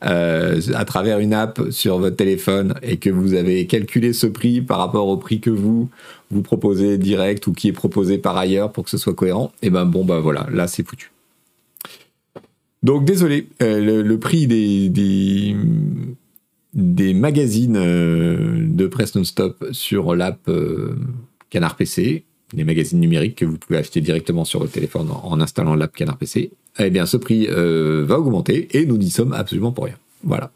euh, à travers une app sur votre téléphone et que vous avez calculé ce prix par rapport au prix que vous vous proposez direct ou qui est proposé par ailleurs pour que ce soit cohérent, et eh ben bon bah voilà, là c'est foutu. Donc désolé, euh, le, prix des, des, magazines euh, de presse non-stop sur l'app Canard PC, les magazines numériques que vous pouvez acheter directement sur votre téléphone en installant l'app Canard PC, eh bien ce prix euh, va augmenter et nous n'y sommes absolument pour rien. Voilà.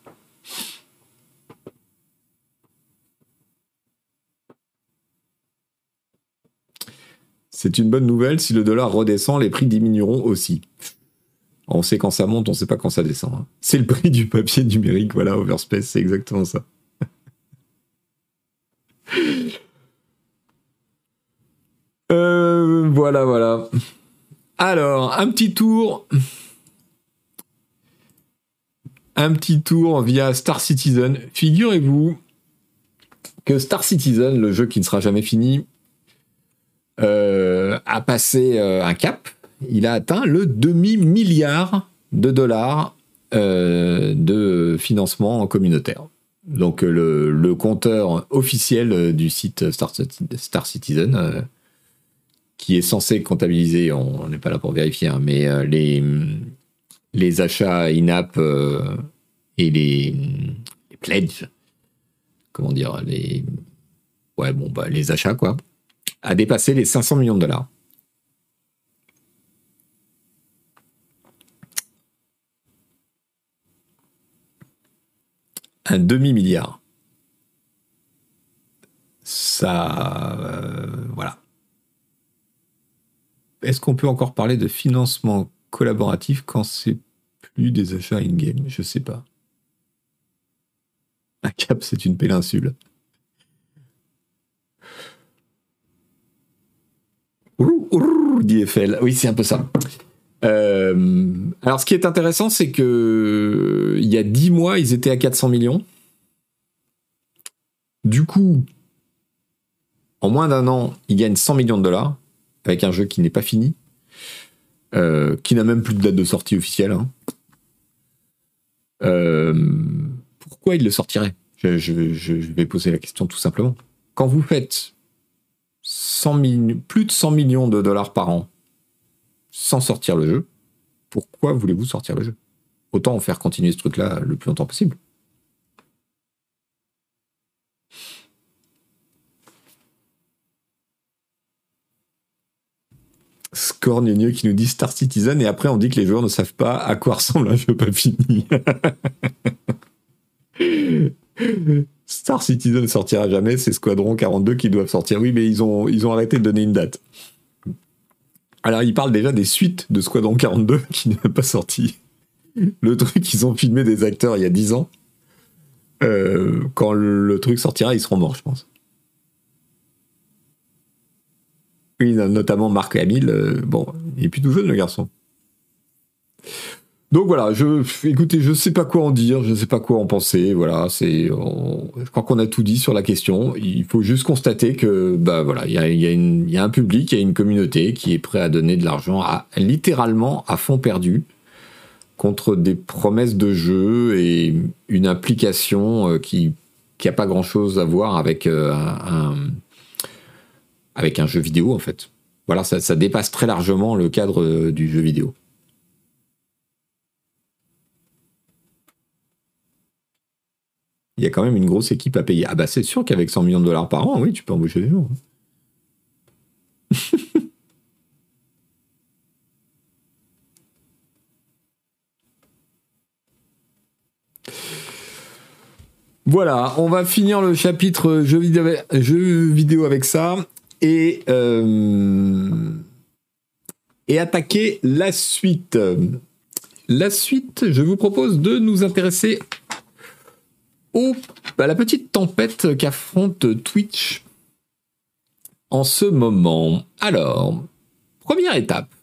C'est une bonne nouvelle, si le dollar redescend, les prix diminueront aussi. On sait quand ça monte, on ne sait pas quand ça descend. Hein. C'est le prix du papier numérique, voilà, Overspace, c'est exactement ça. Euh, voilà, voilà. Alors, un petit tour. Un petit tour via Star Citizen. Figurez-vous que Star Citizen, le jeu qui ne sera jamais fini, euh, a passé euh, un cap. Il a atteint le demi-milliard de dollars euh, de financement communautaire. Donc le, compteur officiel du site Star Citizen qui est censé comptabiliser, on n'est pas là pour vérifier, hein, mais euh, les, les achats in-app euh, et les, pledges, comment dire, les, ouais, bon, bah, les achats, quoi, a dépassé les 500 millions de dollars. Un demi-milliard. Ça, euh, voilà. Est-ce qu'on peut encore parler de financement collaboratif quand c'est plus des achats in-game? Je sais pas. Un cap, c'est une péninsule. dit Oui, c'est un peu ça. Euh, alors, ce qui est intéressant, c'est que il y a 10 mois, ils étaient à 400 millions. Du coup, en moins d'un an, ils gagnent 100 millions de dollars avec un jeu qui n'est pas fini, euh, qui n'a même plus de date de sortie officielle. Hein. Euh, pourquoi il le sortirait? Je, vais poser la question tout simplement. Quand vous faites plus de 100 millions de dollars par an sans sortir le jeu, pourquoi voulez-vous sortir le jeu? Autant en faire continuer ce truc-là le plus longtemps possible. Scornieux qui nous dit Star Citizen et après on dit que les joueurs ne savent pas à quoi ressemble un jeu pas fini. Star Citizen ne sortira jamais, c'est Squadron 42 qui doivent sortir. Oui, mais ils ont, arrêté de donner une date. Alors, ils parlent déjà des suites de Squadron 42 qui n'est pas sorti. Le truc, ils ont filmé des acteurs il y a 10 ans. Euh, quand le truc sortira, ils seront morts, je pense. Notamment Marc Hamill. Euh, bon, il est plus tout jeune, le garçon. Donc voilà, je, écoutez, je sais pas quoi en dire, je sais pas quoi en penser. Voilà, c'est, je crois qu'on a tout dit sur la question. Il faut juste constater que, bah voilà, il y a, un public, il y a une communauté qui est prêt à donner de l'argent littéralement à fond perdu contre des promesses de jeu et une implication euh, qui qui a pas grand chose à voir avec euh, un avec un jeu vidéo en fait. Voilà, ça, dépasse très largement le cadre euh, du jeu vidéo. Il y a quand même une grosse équipe à payer. Ah bah c'est sûr qu'avec 100 millions de dollars par an, oui, tu peux embaucher des gens. Hein. Voilà, on va finir le chapitre jeu vidéo avec ça et, euh, et attaquer la suite. La suite, je vous propose de nous intéresser au, à la petite tempête qu'affronte Twitch en ce moment. Alors, première étape.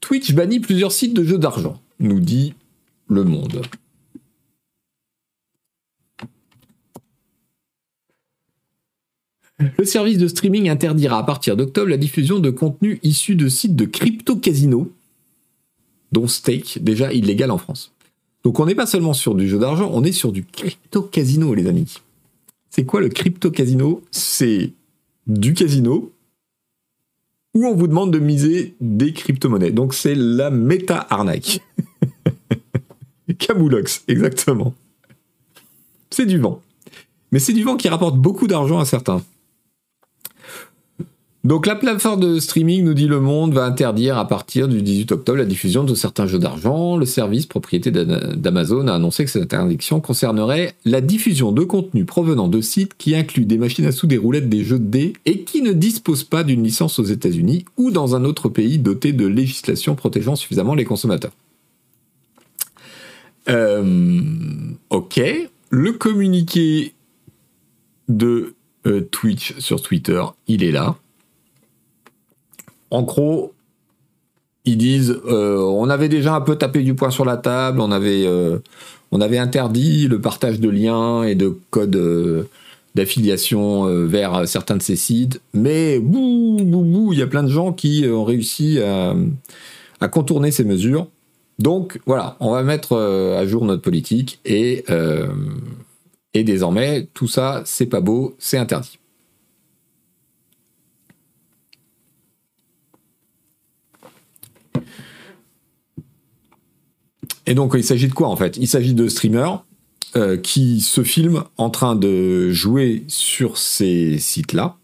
Twitch bannit plusieurs sites de jeux d'argent, nous dit Le Monde. Le service de streaming interdira à partir d'octobre la diffusion de contenus issus de sites de crypto-casino, dont Stake, déjà illégal en France. Donc on n'est pas seulement sur du jeu d'argent, on est sur du crypto-casino, les amis. C'est quoi le crypto-casino? C'est du casino où on vous demande de miser des crypto-monnaies. Donc c'est la méta-arnaque. Camoulox, exactement. C'est du vent. Mais c'est du vent qui rapporte beaucoup d'argent à certains. Donc la plateforme de streaming, nous dit Le Monde, va interdire à partir du 18 octobre la diffusion de certains jeux d'argent. Le service propriété d'Amazon a annoncé que cette interdiction concernerait la diffusion de contenus provenant de sites qui incluent des machines à sous, des roulettes, des jeux de dés et qui ne disposent pas d'une licence aux États-Unis ou dans un autre pays doté de législation protégeant suffisamment les consommateurs. Euh, ok. Le communiqué de euh, Twitch sur Twitter, il est là en gros, ils disent euh, on avait déjà un peu tapé du poing sur la table, on avait, euh, interdit le partage de liens et de codes euh, d'affiliation vers certains de ces sites, mais bouh, bouh, bouh, il y a plein de gens qui ont réussi à, à, contourner ces mesures. Donc voilà, on va mettre à jour notre politique et, et désormais, tout ça, c'est pas beau, c'est interdit. Et donc, il s'agit de quoi en fait? Il s'agit de streamers euh, qui se filment en train de jouer sur ces sites-là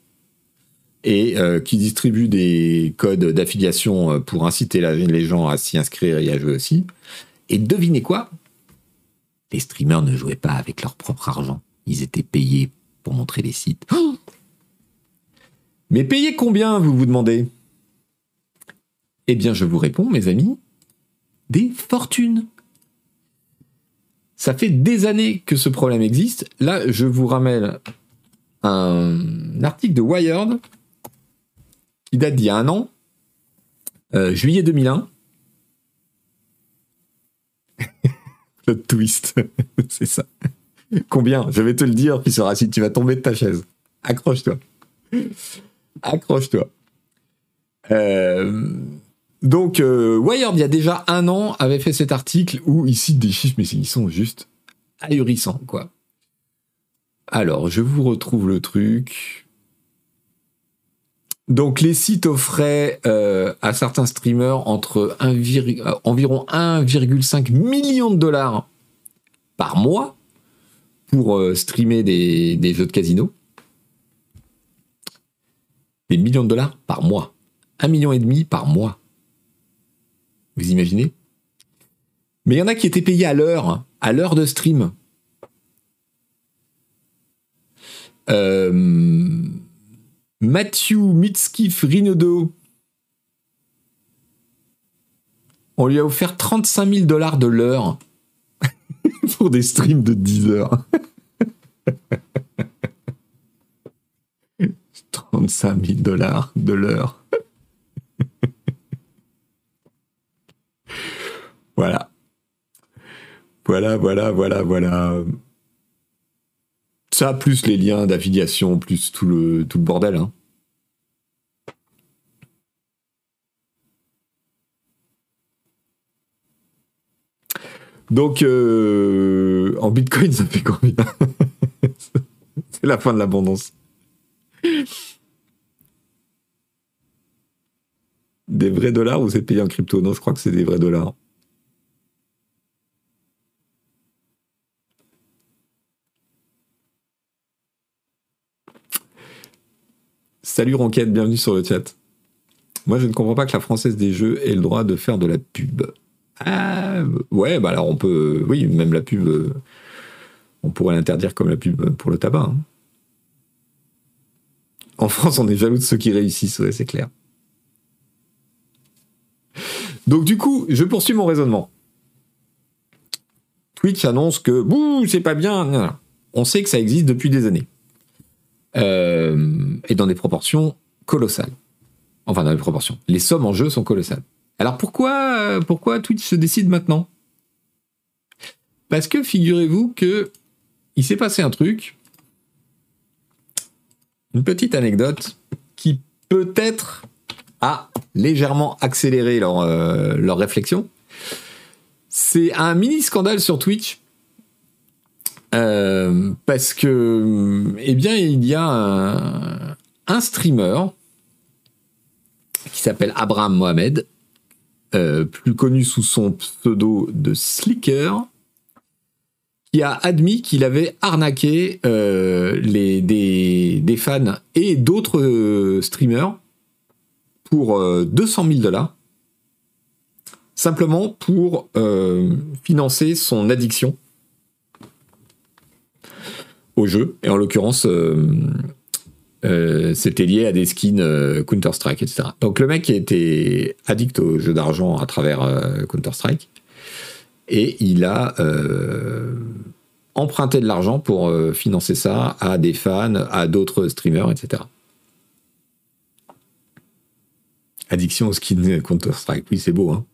et euh, qui distribuent des codes d'affiliation euh, pour inciter les gens à s'y inscrire et à jouer aussi. Et devinez quoi? Les streamers ne jouaient pas avec leur propre argent. Ils étaient payés pour montrer les sites. Mais payés combien, vous vous demandez? Eh bien, je vous réponds, mes amis, des fortunes. Ça fait des années que ce problème existe. Là, je vous ramène un article de Wired qui date d'il y a un an, euh, juillet 2001. le twist, c'est ça. Combien? Je vais te le dire, puis sera si tu vas tomber de ta chaise. Accroche-toi. Accroche-toi. Euh, donc, euh, Wired, il y a déjà un an, avait fait cet article où il cite des chiffres, mais ils sont juste ahurissants, quoi. Alors, je vous retrouve le truc. Donc, les sites offraient euh, à certains streamers entre euh, environ 1,5 million de dollars par mois pour streamer des, jeux de casino. Des millions de dollars par mois. Un million et demi par mois. Vous imaginez? Mais il y en a qui étaient payés à l'heure, à l'heure de stream. Euh, Matthew Mitskif Rinodo. On lui a offert 35 000 dollars de l'heure pour des streams de 10 heures. 35 000 dollars de l'heure. Voilà. Voilà, voilà, voilà, voilà. Ça, plus les liens d'affiliation, plus tout le, tout le bordel. Hein. Donc, euh, en Bitcoin, ça fait combien? C'est la fin de l'abondance. Des vrais dollars ou c'est payé en crypto? Non, je crois que c'est des vrais dollars. Salut Ronquette, bienvenue sur le chat. Moi, je ne comprends pas que la française des jeux ait le droit de faire de la pub. Ah, ouais, bah alors on peut. Oui, même la pub. Euh, on pourrait l'interdire comme la pub pour le tabac. Hein. En France, on est jaloux de ceux qui réussissent, ouais, c'est clair. Donc, du coup, je poursuis mon raisonnement. Twitch annonce que, bouh, c'est pas bien. On sait que ça existe depuis des années. Euh, et dans des proportions colossales. Enfin, dans des proportions. Les sommes en jeu sont colossales. Alors pourquoi, euh, pourquoi Twitch se décide maintenant? Parce que figurez-vous que il s'est passé un truc une petite anecdote qui peut-être a légèrement accéléré leur, euh, leur réflexion. C'est un mini scandale sur Twitch. Euh, parce que, eh bien, il y a un, streamer qui s'appelle Abraham Mohamed, euh, plus connu sous son pseudo de Slicker, qui a admis qu'il avait arnaqué euh, les, des, des, fans et d'autres streamers pour 200 000 dollars, simplement pour financer son addiction au jeu, et en l'occurrence euh, c'était lié à des skins euh, Counter-Strike, etc. Donc le mec était addict au jeu d'argent à travers euh, Counter-Strike et il a emprunté de l'argent pour financer ça à des fans, à d'autres streamers, etc. Addiction au skin Counter-Strike, oui c'est beau, hein.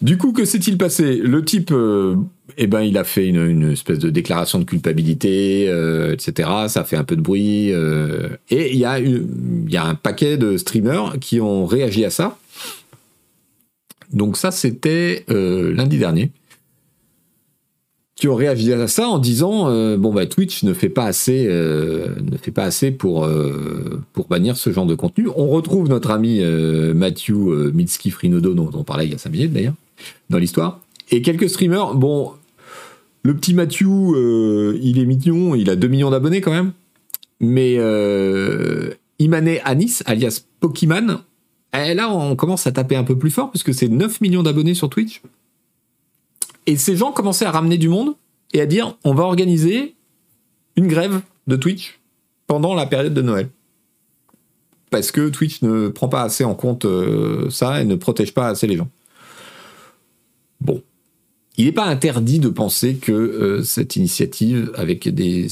Du coup, que s'est-il passé? Le type, euh, eh ben, il a fait une, espèce de déclaration de culpabilité, euh, etc. Ça fait un peu de bruit. Euh, et il y, a un paquet de streamers qui ont réagi à ça. Donc ça, c'était lundi dernier. Qui ont réagi à ça en disant bon bah Twitch ne fait pas assez ne fait pas assez pour bannir ce genre de contenu. On retrouve notre ami Matthew Mitski Frinodo dont on parlait il y a 5 minutes d'ailleurs dans l'histoire. Et quelques streamers, bon, le petit Mathieu, euh, il est mignon, il a 2 millions d'abonnés quand même. Mais euh, Imane Anis, alias Pokémon, eh, là on commence à taper un peu plus fort puisque c'est 9 millions d'abonnés sur Twitch. Et ces gens commençaient à ramener du monde et à dire on va organiser une grève de Twitch pendant la période de Noël. Parce que Twitch ne prend pas assez en compte euh, ça et ne protège pas assez les gens. Il n'est pas interdit de penser que euh, cette initiative, avec des,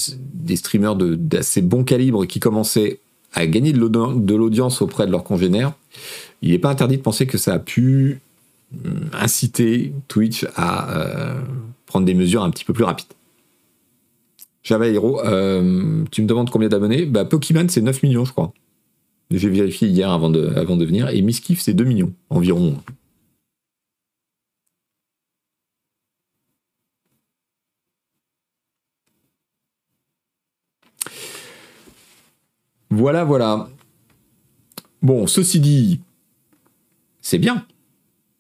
streamers d'assez bon calibre qui commençaient à gagner de l'audience auprès de leurs congénères, il n'est pas interdit de penser que ça a pu euh, inciter Twitch à euh, prendre des mesures un petit peu plus rapides. Java Hero, tu me demandes combien d'abonnés? Bah, Pokémon, c'est 9 millions, je crois. J'ai vérifié hier avant de, avant de venir. Et Miskiff, c'est 2 millions environ. Voilà, voilà. Bon, ceci dit, c'est bien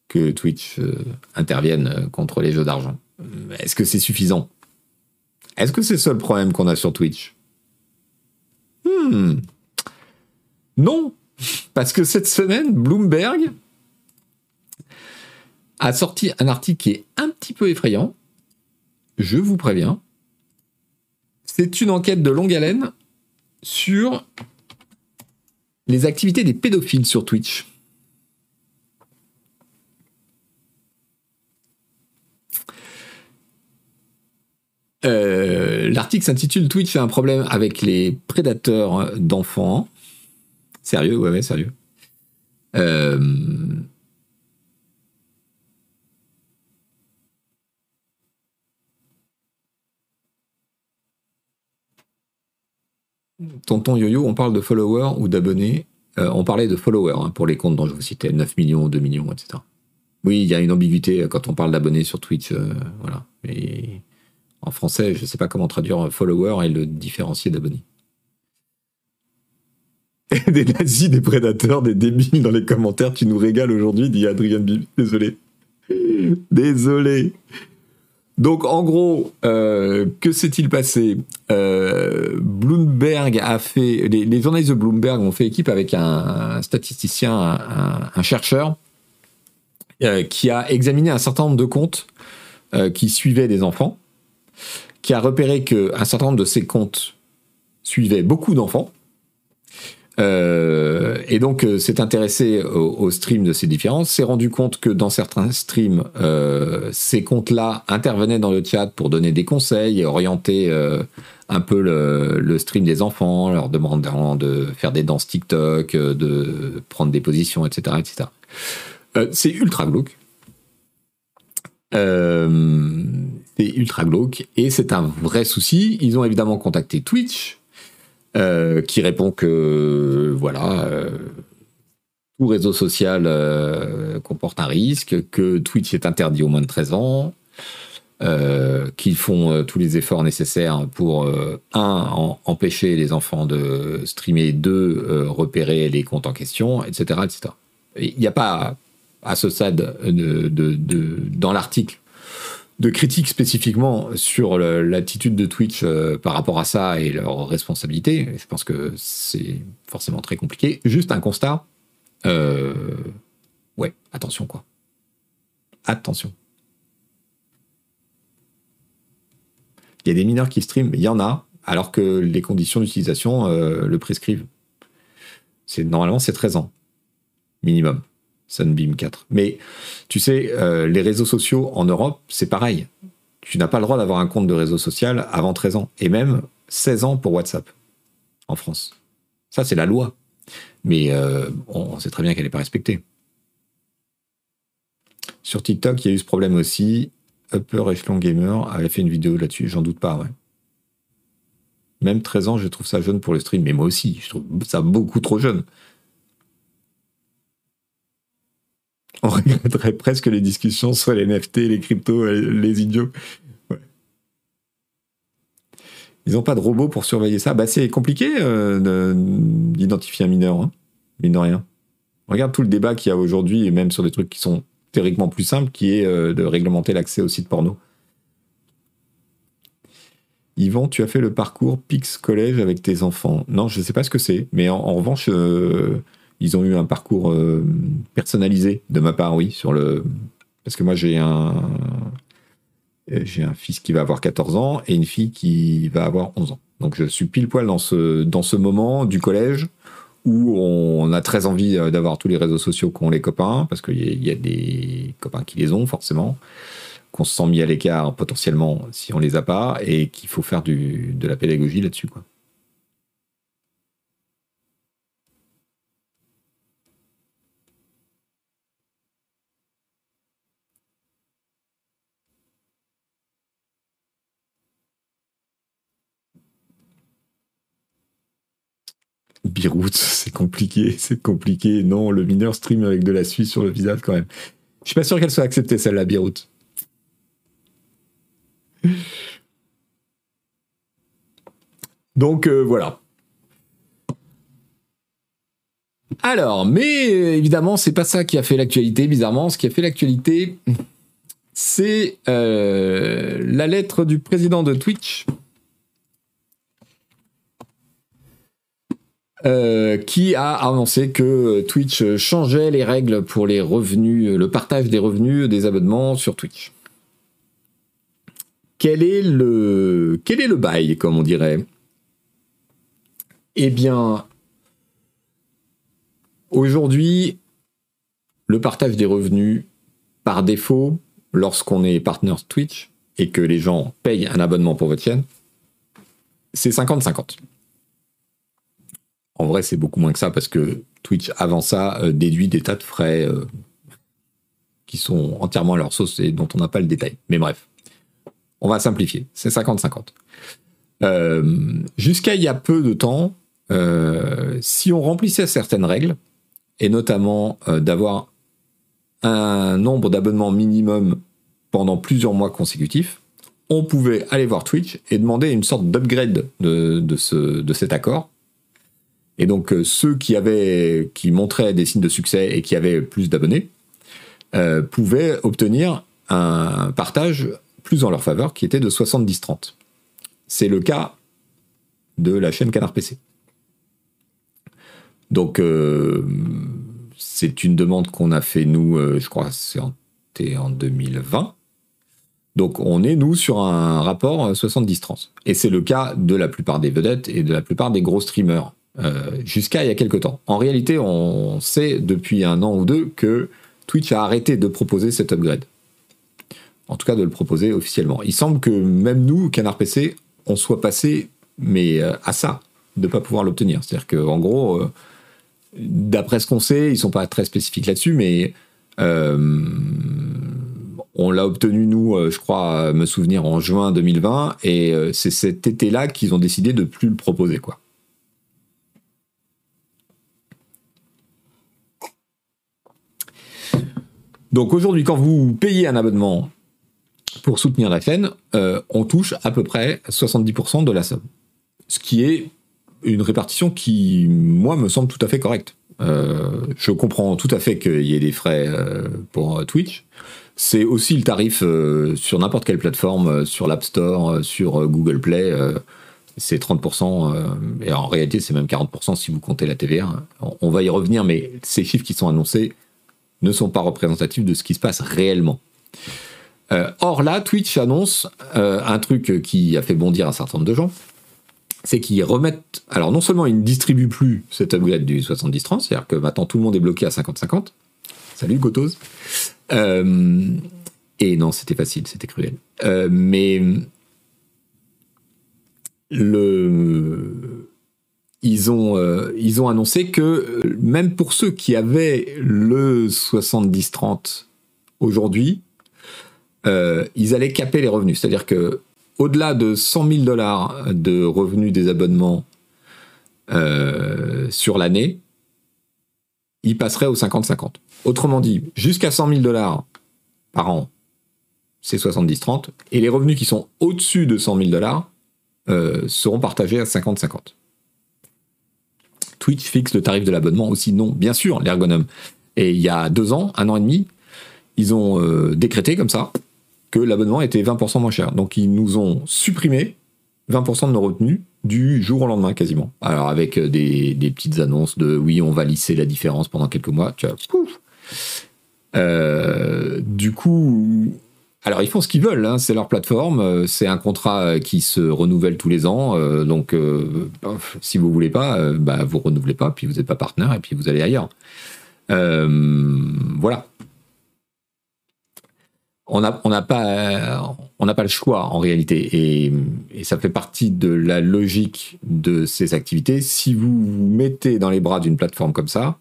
que Twitch euh, intervienne contre les jeux d'argent. Est-ce que c'est suffisant? Est-ce que c'est le seul problème qu'on a sur Twitch? Hmm. Non, parce que cette semaine, Bloomberg a sorti un article qui est un petit peu effrayant. Je vous préviens. C'est une enquête de longue haleine sur les activités des pédophiles sur Twitch. Euh, l'article s'intitule Twitch a un problème avec les prédateurs d'enfants. Sérieux, ouais, ouais, sérieux. Euh, Tonton Yo-Yo, on parle de followers ou d'abonnés. Euh, on parlait de followers hein, pour les comptes dont je vous citais, 9 millions, 2 millions, etc. Oui, il y a une ambiguïté quand on parle d'abonnés sur Twitch. Euh, voilà. En français, je ne sais pas comment traduire follower et le différencier d'abonnés. des nazis, des prédateurs, des débiles dans les commentaires, tu nous régales aujourd'hui, dit Adrien Bib. Désolé. Désolé. Donc en gros, euh, que s'est-il passé? Euh, Bloomberg a fait, les, journalistes de Bloomberg ont fait équipe avec un, statisticien, un, chercheur, euh, qui a examiné un certain nombre de comptes qui suivaient des enfants, qui a repéré qu'un certain nombre de ces comptes suivaient beaucoup d'enfants, euh, et donc euh, s'est intéressé au, au, stream de ces différences, s'est rendu compte que dans certains streams, euh, ces comptes-là intervenaient dans le chat pour donner des conseils et orienter un peu le, stream des enfants, leur demandant de faire des danses TikTok, de prendre des positions, etc. etc. c'est ultra glauque. C'est ultra glauque et c'est un vrai souci. Ils ont évidemment contacté Twitch, euh, qui répond que voilà, euh, tout réseau social comporte un risque, que Twitch est interdit aux moins de 13 ans, qu'ils font tous les efforts nécessaires pour un empêcher les enfants de streamer, deux repérer les comptes en question, etc., etc. Il n'y a pas à ce stade de, dans l'article de critique spécifiquement sur l'attitude de Twitch euh, par rapport à ça et leurs responsabilités. Je pense que c'est forcément très compliqué. Juste un constat. Euh, ouais, attention quoi. Attention. Il y a des mineurs qui streament, il y en a, alors que les conditions d'utilisation euh, le prescrivent. C'est normalement c'est 13 ans minimum. Sunbeam 4. Mais tu sais, euh, les réseaux sociaux en Europe, c'est pareil. Tu n'as pas le droit d'avoir un compte de réseau social avant 13 ans. Et même 16 ans pour WhatsApp en France. Ça, c'est la loi. Mais euh, on sait très bien qu'elle n'est pas respectée. Sur TikTok, il y a eu ce problème aussi. Upper Echelon Gamer avait fait une vidéo là-dessus, j'en doute pas. Même 13 ans, je trouve ça jeune pour le stream, mais moi aussi, je trouve ça beaucoup trop jeune. on regretterait presque les discussions sur les NFT, les cryptos, les idiots. Ils n'ont pas de robot pour surveiller ça. Bah, c'est compliqué euh, d'identifier un mineur, hein, mine de rien. Regarde tout le débat qu'il y a aujourd'hui, et même sur des trucs qui sont théoriquement plus simples, qui est euh, de réglementer l'accès aux sites porno. Yvan, tu as fait le parcours Pix Collège avec tes enfants. Non, je ne sais pas ce que c'est, mais en, revanche, euh, ils ont eu un parcours euh, personnalisé de ma part, oui, sur le. Parce que moi, j'ai un. J'ai un fils qui va avoir 14 ans et une fille qui va avoir 11 ans. Donc je suis pile poil dans ce, dans ce moment du collège où on a très envie euh, d'avoir tous les réseaux sociaux qu'ont les copains, parce qu'il y, a des copains qui les ont forcément, qu'on se sent mis à l'écart potentiellement si on les a pas, et qu'il faut faire du, de la pédagogie là-dessus. Birout, c'est compliqué, c'est compliqué. Non, le mineur stream avec de la Suisse sur le visage quand même. Je suis pas sûr qu'elle soit acceptée celle-là, Birout. Donc euh, voilà. Alors, mais évidemment, c'est pas ça qui a fait l'actualité, bizarrement. Ce qui a fait l'actualité, c'est euh, la lettre du président de Twitch, Euh, qui a annoncé que Twitch changeait les règles pour les revenus, le partage des revenus des abonnements sur Twitch. Quel est le, quel est le bail, comme on dirait? Eh bien, aujourd'hui, le partage des revenus, par défaut, lorsqu'on est partner Twitch et que les gens payent un abonnement pour votre chaîne, c'est 50-50. En vrai, c'est beaucoup moins que ça parce que Twitch, avant ça, euh, déduit des tas de frais euh, qui sont entièrement à leur sauce et dont on n'a pas le détail. Mais bref, on va simplifier. C'est 50-50. Euh, jusqu'à il y a peu de temps, si on remplissait certaines règles, et notamment d'avoir un nombre d'abonnements minimum pendant plusieurs mois consécutifs, on pouvait aller voir Twitch et demander une sorte d'upgrade de, de cet accord et donc euh, ceux qui avaient, qui montraient des signes de succès et qui avaient plus d'abonnés, euh, pouvaient obtenir un partage plus en leur faveur, qui était de 70-30. C'est le cas de la chaîne Canard PC. Donc euh, c'est une demande qu'on a fait nous, je crois, c'était en 2020. Donc on est nous sur un rapport 70-30. Et c'est le cas de la plupart des vedettes et de la plupart des gros streamers. Euh, jusqu'à il y a quelques temps. En réalité, on sait depuis un an ou deux que Twitch a arrêté de proposer cet upgrade. En tout cas, de le proposer officiellement. Il semble que même nous, Canard PC, on soit passé mais euh, à ça, de ne pas pouvoir l'obtenir. C'est-à-dire qu'en gros, euh, d'après ce qu'on sait, ils sont pas très spécifiques là-dessus, mais On l'a obtenu, nous, je crois, me souvenir, en juin 2020, et c'est cet été-là qu'ils ont décidé de plus le proposer, quoi. Donc aujourd'hui, quand vous payez un abonnement pour soutenir la chaîne, euh, on touche à peu près 70% de la somme. Ce qui est une répartition qui, moi, me semble tout à fait correcte. Euh, je comprends tout à fait qu'il y ait des frais euh, pour Twitch. C'est aussi le tarif sur n'importe quelle plateforme, sur l'App Store, sur Google Play. c'est 30%, et en réalité c'est même 40% si vous comptez la TVA. On va y revenir, mais ces chiffres qui sont annoncés ne sont pas représentatifs de ce qui se passe réellement. Euh, or là, Twitch annonce euh, un truc qui a fait bondir un certain nombre de gens, c'est qu'ils remettent... Alors non seulement ils ne distribuent plus cette tablette du 70-30, c'est-à-dire que maintenant tout le monde est bloqué à 50-50. Salut Gotos. Euh, et non, c'était facile, c'était cruel. mais le ils ont, euh, ils ont annoncé que euh, même pour ceux qui avaient le 70-30 aujourd'hui, euh, ils allaient caper les revenus. C'est-à-dire que au-delà de 100 000 dollars de revenus des abonnements sur l'année, ils passeraient au 50-50. Autrement dit, jusqu'à 100 000 dollars par an, c'est 70-30, et les revenus qui sont au-dessus de 100 000 dollars seront partagés à 50-50. Twitch fixe le tarif de l'abonnement aussi non, bien sûr, l'ergonome. Et il y a deux ans, un an et demi, ils ont euh, décrété comme ça que l'abonnement était 20% moins cher. Donc ils nous ont supprimé 20% de nos retenues du jour au lendemain quasiment. Alors avec euh, des, petites annonces de oui, on va lisser la différence pendant quelques mois. Euh, du coup, alors ils font ce qu'ils veulent, hein, c'est leur plateforme, euh, c'est un contrat euh, qui se renouvelle tous les ans, euh, donc si vous voulez pas, bah, vous renouvelez pas, puis vous n'êtes pas partenaire et puis vous allez ailleurs. voilà. On n'a pas, le choix en réalité, et, ça fait partie de la logique de ces activités. Si vous vous mettez dans les bras d'une plateforme comme ça,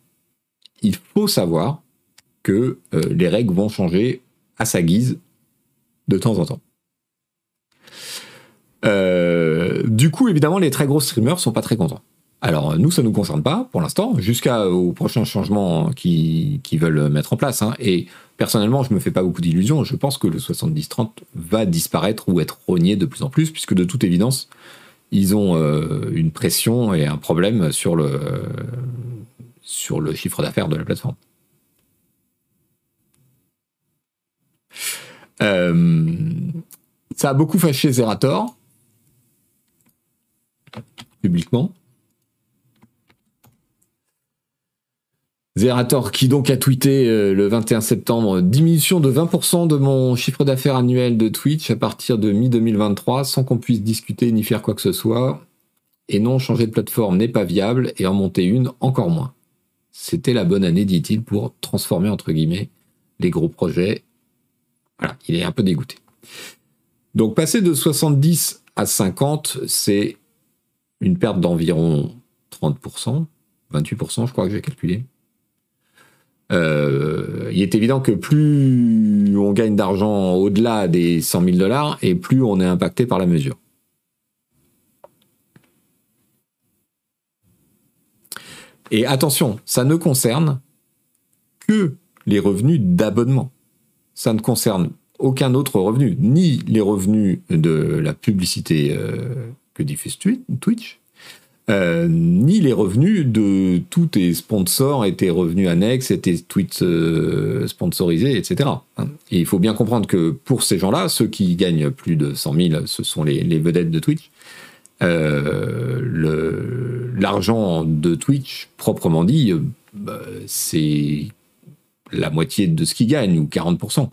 il faut savoir que les règles vont changer à sa guise de temps en temps. Euh, du coup, évidemment, les très gros streamers sont pas très contents. Alors, nous, ça nous concerne pas pour l'instant, jusqu'aux prochains changements qu'ils veulent mettre en place. Hein. Et personnellement, je me fais pas beaucoup d'illusions. Je pense que le 70-30 va disparaître ou être rogné de plus en plus, puisque de toute évidence, ils ont euh, une pression et un problème sur le chiffre d'affaires de la plateforme. Euh, ça a beaucoup fâché Zerator, publiquement. Zerator qui donc a tweeté euh, le 21 septembre diminution de 20% de mon chiffre d'affaires annuel de Twitch à partir de mi-2023 sans qu'on puisse discuter ni faire quoi que ce soit. Et non, changer de plateforme n'est pas viable et en monter une encore moins. C'était la bonne année, dit-il, pour transformer entre guillemets les gros projets voilà, il est un peu dégoûté. Donc passer de 70 à 50, c'est une perte d'environ 30%, 28% je crois que j'ai calculé. Euh, il est évident que plus on gagne d'argent au-delà des 100 000 dollars et plus on est impacté par la mesure. Et attention, ça ne concerne que les revenus d'abonnement ça ne concerne aucun autre revenu, ni les revenus de la publicité euh, que diffuse Twitch, euh, ni les revenus de tous tes sponsors et tes revenus annexes tes tweets euh, sponsorisés, etc. Hein. Et il faut bien comprendre que pour ces gens-là, ceux qui gagnent plus de 100 000, ce sont les, vedettes de Twitch. L'argent de Twitch, proprement dit, bah, c'est la moitié de ce qu'ils gagnent, ou 40%.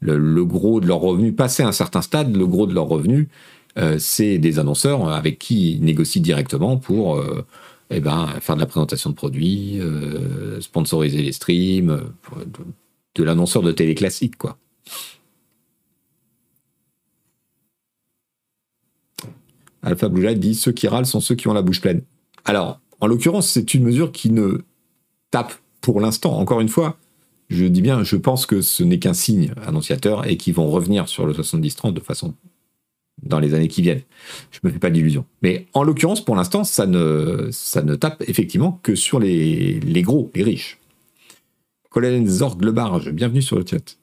Le, gros de leurs revenus, passé un certain stade, le gros de leurs revenus, euh, c'est des annonceurs avec qui ils négocient directement pour euh, eh ben, faire de la présentation de produits, euh, sponsoriser les streams, de, l'annonceur de télé classique, quoi. Alpha Blue Light dit ceux qui râlent sont ceux qui ont la bouche pleine. Alors, en l'occurrence, c'est une mesure qui ne tape pour l'instant, encore une fois, Je dis bien, je pense que ce n'est qu'un signe annonciateur et qu'ils vont revenir sur le 70-30 de façon dans les années qui viennent. Je me fais pas d'illusions. Mais en l'occurrence, pour l'instant, ça ne, ne tape effectivement que sur les, gros, les riches. Colin Zord Le Barge, bienvenue sur le chat.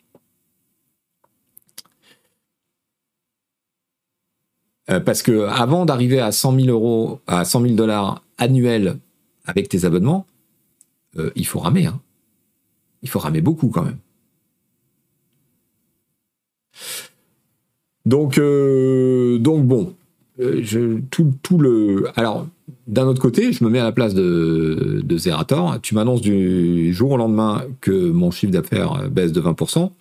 Euh, parce que avant d'arriver à 100 000 euros, à 100 000 dollars annuels avec tes abonnements, euh, il faut ramer. Hein. Il faut ramer beaucoup quand même. Donc, euh, bon, je, tout, le. Alors, d'un autre côté, je me mets à la place de, Zerator. Tu m'annonces du jour au lendemain que mon chiffre d'affaires baisse de 20%.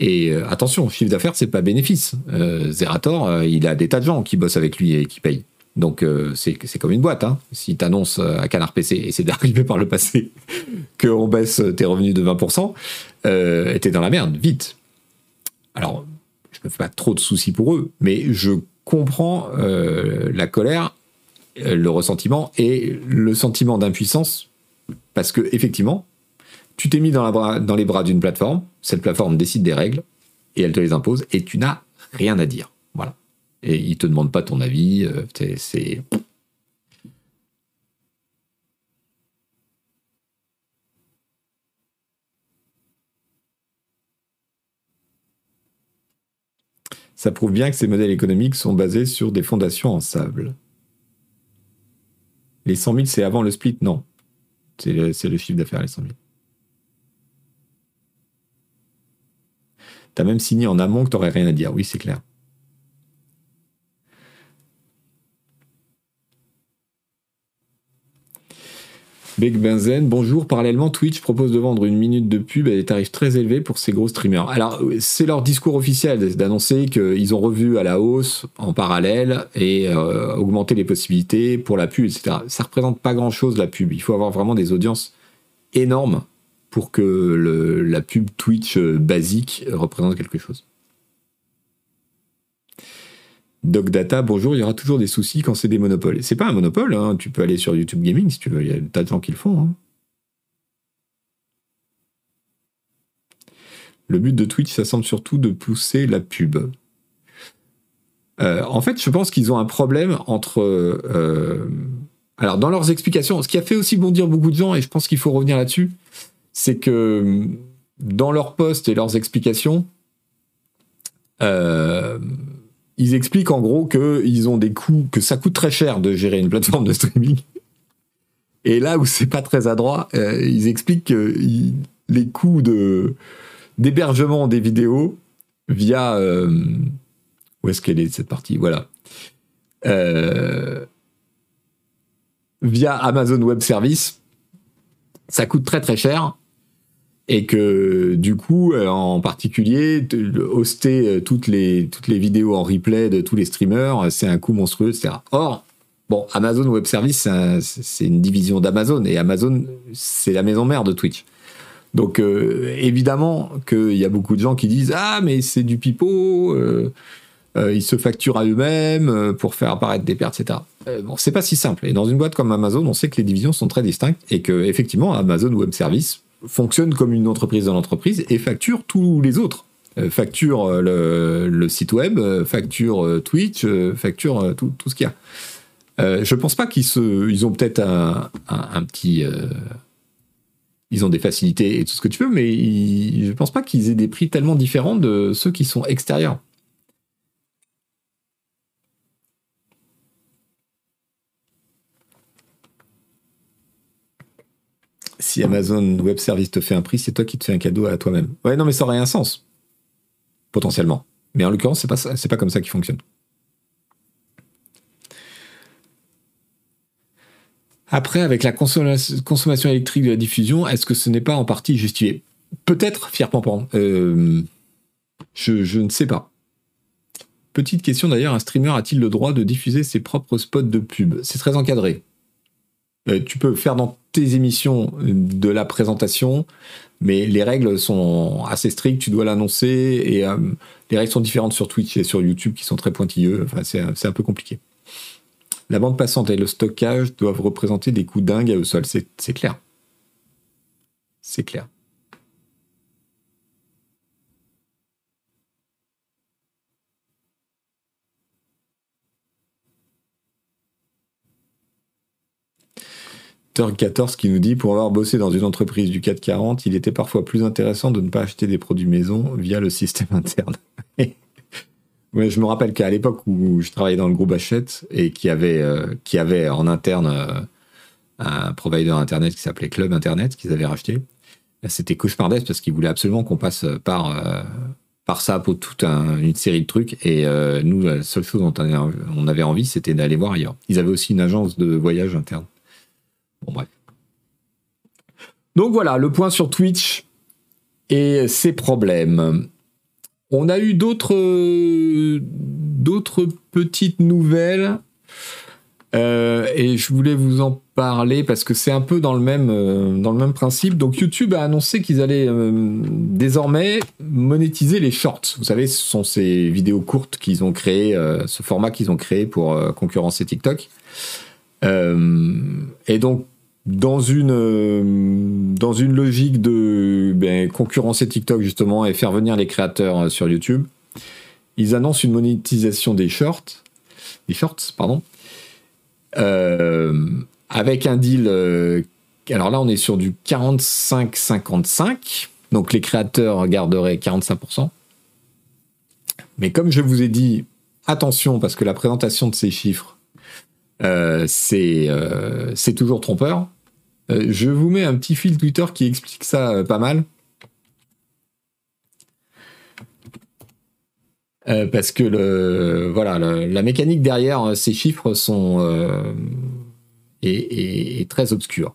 Et euh, attention, chiffre d'affaires, c'est pas bénéfice. Euh, Zerator, euh, il a des tas de gens qui bossent avec lui et qui payent. Donc c'est comme une boîte. Hein. Si tu annonces à Canard PC, et c'est d'arriver par le passé, qu'on baisse tes revenus de 20%, euh, t'es dans la merde, vite. Alors, je me fais pas trop de soucis pour eux, mais je comprends la colère, le ressentiment et le sentiment d'impuissance, parce que effectivement, tu t'es mis dans les bras d'une plateforme, cette plateforme décide des règles et elle te les impose et tu n'as rien à dire. Et ils te demandent pas ton avis. Euh, c'est. Ça prouve bien que ces modèles économiques sont basés sur des fondations en sable. Les 100 000, c'est avant le split Non. C'est le, le chiffre d'affaires, les 100 000. T'as même signé en amont que t'aurais rien à dire. Oui, c'est clair. Big Benzen, bonjour. Parallèlement, Twitch propose de vendre une minute de pub à des tarifs très élevés pour ces gros streamers. Alors, c'est leur discours officiel d'annoncer qu'ils ont revu à la hausse en parallèle et euh, augmenté les possibilités pour la pub, etc. Ça représente pas grand chose la pub. Il faut avoir vraiment des audiences énormes pour que la pub Twitch euh, basique représente quelque chose. Doc Data, bonjour, il y aura toujours des soucis quand c'est des monopoles. C'est pas un monopole, hein, tu peux aller sur YouTube Gaming si tu veux, il y a tas de gens qui le font. Hein. Le but de Twitch, ça semble surtout de pousser la pub. Euh, en fait, je pense qu'ils ont un problème entre. Euh, alors, dans leurs explications, ce qui a fait aussi bondir beaucoup de gens, et je pense qu'il faut revenir là-dessus, c'est que dans leurs posts et leurs explications, euh, ils expliquent en gros qu'ils ont des coûts, que ça coûte très cher de gérer une plateforme de streaming. Et là où c'est pas très adroit, euh, ils expliquent que les coûts d'hébergement des vidéos via euh, où est-ce qu'elle est cette partie? Voilà. via Amazon Web Service, ça coûte très très cher et que du coup, euh, en particulier, hoster euh, toutes les, toutes les vidéos en replay de tous les streamers, euh, c'est un coût monstrueux, etc. Or, bon, Amazon Web Service, c'est une division d'Amazon, et Amazon, c'est la maison mère de Twitch. Donc, évidemment qu'il y a beaucoup de gens qui disent Ah, mais c'est du pipeau, ils se facturent à eux-mêmes pour faire apparaître des pertes, etc. bon, c'est pas si simple. Et dans une boîte comme Amazon, on sait que les divisions sont très distinctes et que, effectivement, Amazon Web Service fonctionne comme une entreprise dans l'entreprise et facture tous les autres. Euh, facture euh, le, site web, euh, facture Twitch, facture tout, ce qu'il y a. je pense pas qu'ils se, ils ont peut-être un, petit, ils ont des facilités et tout ce que tu veux, mais je pense pas qu'ils aient des prix tellement différents de ceux qui sont extérieurs. Si Amazon Web Service te fait un prix, c'est toi qui te fais un cadeau à toi-même. Ouais, non, mais ça aurait un sens. Potentiellement. Mais en l'occurrence, c'est pas, pas comme ça qu'il fonctionne. Après, avec la consommation électrique de la diffusion, est-ce que ce n'est pas en partie justifié? Peut-être, fier Pampan. Euh, je ne sais pas. Petite question d'ailleurs, un streamer a-t-il le droit de diffuser ses propres spots de pub? C'est très encadré. Euh, tu peux faire dans tes émissions de la présentation, mais les règles sont assez strictes, tu dois l'annoncer, et euh, les règles sont différentes sur Twitch et sur YouTube qui sont très pointilleux, enfin c'est un peu compliqué. La bande passante et le stockage doivent représenter des coûts dingues à eux seuls, c'est clair. C'est clair. 14 qui nous dit pour avoir bossé dans une entreprise du 440, il était parfois plus intéressant de ne pas acheter des produits maison via le système interne. Ouais, je me rappelle qu'à l'époque où je travaillais dans le groupe Hachette et qui avait, euh, avait en interne euh, un provider internet qui s'appelait Club Internet qu'ils avaient racheté, c'était cauchemardesque parce qu'ils voulaient absolument qu'on passe par, euh, par ça pour toute une série de trucs. Et nous, la seule chose dont on avait envie, c'était d'aller voir ailleurs. Ils avaient aussi une agence de voyage interne. Bref. Donc voilà, le point sur Twitch et ses problèmes. On a eu d'autres d'autres petites nouvelles euh, et je voulais vous en parler parce que c'est un peu dans le même euh, dans le même principe. Donc YouTube a annoncé qu'ils allaient euh, désormais monétiser les shorts. Vous savez, ce sont ces vidéos courtes qu'ils ont créé, ce format qu'ils ont créé pour concurrencer TikTok. et donc dans une, dans une logique de ben, concurrencer TikTok justement et faire venir les créateurs euh, sur YouTube, ils annoncent une monétisation des shorts, des shorts, pardon, euh, avec un deal. Euh, alors là, on est sur du 45-55, donc les créateurs garderaient 45%. Mais comme je vous ai dit, attention parce que la présentation de ces chiffres, c'est toujours trompeur. Euh, je vous mets un petit fil Twitter qui explique ça euh, pas mal. Euh, parce que le, voilà, la mécanique derrière ces chiffres sont est, très obscure.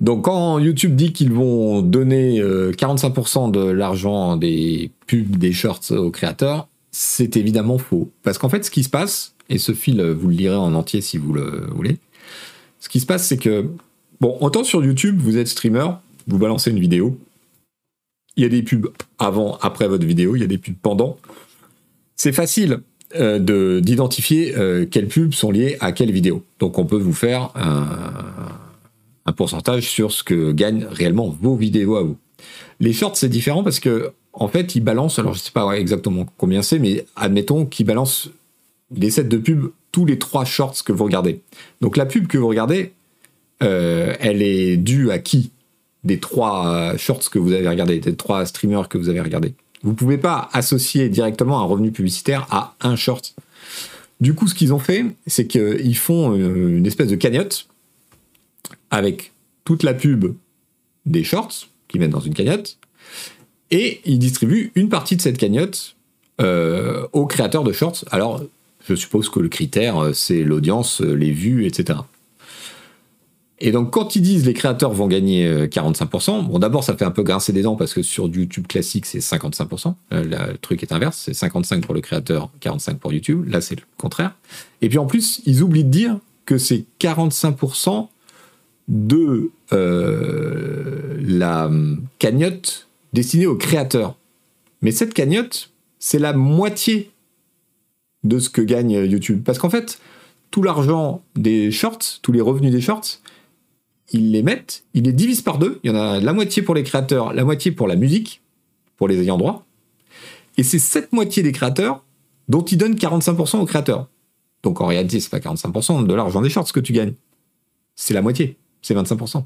Donc quand YouTube dit qu'ils vont donner 45% de l'argent des pubs, des shorts aux créateurs, c'est évidemment faux. Parce qu'en fait, ce qui se passe, et ce fil, vous le lirez en entier si vous le voulez, ce qui se passe, c'est que, bon, autant sur YouTube, vous êtes streamer, vous balancez une vidéo, il y a des pubs avant, après votre vidéo, il y a des pubs pendant. C'est facile euh, d'identifier euh, quelles pubs sont liées à quelle vidéo. Donc on peut vous faire un, un, pourcentage sur ce que gagnent réellement vos vidéos à vous. Les shorts, c'est différent parce que, en fait, ils balancent, alors je ne sais pas exactement combien c'est, mais admettons qu'ils balancent des sets de pubs tous les trois shorts que vous regardez. Donc la pub que vous regardez, euh, elle est due à qui des trois shorts que vous avez regardés, des trois streamers que vous avez regardés. Vous ne pouvez pas associer directement un revenu publicitaire à un short. Du coup, ce qu'ils ont fait, c'est qu'ils font euh, une espèce de cagnotte avec toute la pub des shorts qui mettent dans une cagnotte et ils distribuent une partie de cette cagnotte euh, aux créateurs de shorts. Alors, je suppose que le critère, euh, c'est l'audience, euh, les vues, etc. Et donc, quand ils disent les créateurs vont gagner 45%, euh, bon, d'abord, ça fait un peu grincer des dents parce que sur YouTube classique, c'est 55%. le truc est inverse, c'est 55 pour le créateur, 45 pour YouTube. Là, c'est le contraire. Et puis en plus, ils oublient de dire que c'est 45% de la hum, cagnotte destinée aux créateurs. Mais cette cagnotte, c'est la moitié de ce que gagne YouTube. Parce qu'en fait, tout l'argent des shorts, tous les revenus des shorts, ils les mettent, ils les divisent par deux. Il y en a la moitié pour les créateurs, la moitié pour la musique, pour les ayants droit. Et c'est cette moitié des créateurs dont ils donnent 45% aux créateurs. Donc en réalité, c'est pas 45% de l'argent des shorts que tu gagnes. C'est la moitié, c'est 25%.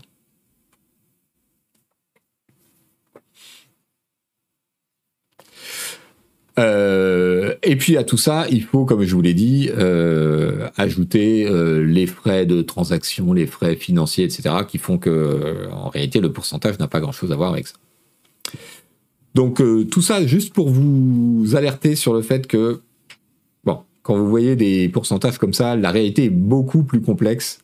Euh, et puis à tout ça, il faut, comme je vous l'ai dit, euh, ajouter euh, les frais de transaction, les frais financiers, etc., qui font que, en réalité, le pourcentage n'a pas grand-chose à voir avec ça. Donc tout ça, juste pour vous alerter sur le fait que, bon, quand vous voyez des pourcentages comme ça, la réalité est beaucoup plus complexe.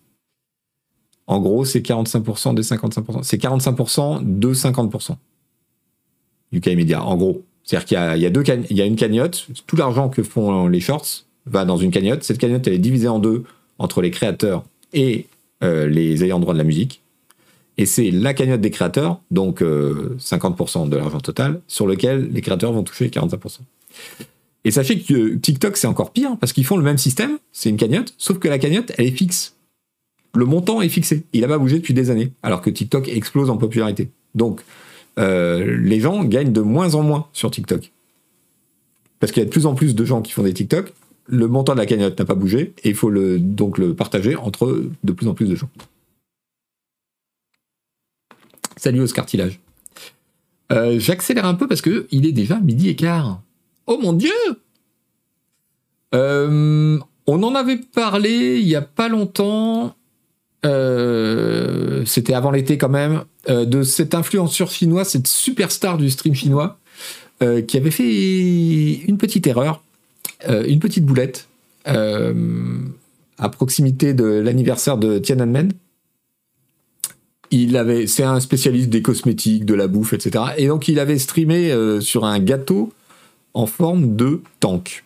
En gros, c'est 45% des 55%. C'est 45% de 50% du cas immédiat, en gros. C'est-à-dire qu'il y a, une cagnotte, tout l'argent que font les shorts va dans une cagnotte. Cette cagnotte, elle est divisée en deux entre les créateurs et euh, les ayants droit de la musique. Et c'est la cagnotte des créateurs, donc 50% euh, de l'argent total, sur lequel les créateurs vont toucher 45%. Et sachez que TikTok, c'est encore pire, parce qu'ils font le même système, c'est une cagnotte, sauf que la cagnotte, elle est fixe. Le montant est fixé. Il n'a pas bougé depuis des années, alors que TikTok explose en popularité. Donc, euh, les gens gagnent de moins en moins sur TikTok. Parce qu'il y a de plus en plus de gens qui font des TikTok, le montant de la cagnotte n'a pas bougé et il faut donc le partager entre de plus en plus de gens. Salut Oscar Tillage. Euh, j'accélère un peu parce que il est déjà midi et quart. Oh mon dieu euh, On en avait parlé il y a pas longtemps. Euh, c'était avant l'été quand même, de cette influenceur chinois, cette superstar du stream chinois, qui avait fait une petite erreur, une petite boulette, à proximité de l'anniversaire de Tiananmen il avait, c'est un spécialiste des cosmétiques, de la bouffe, etc. Et donc il avait streamé euh, sur un gâteau en forme de tank.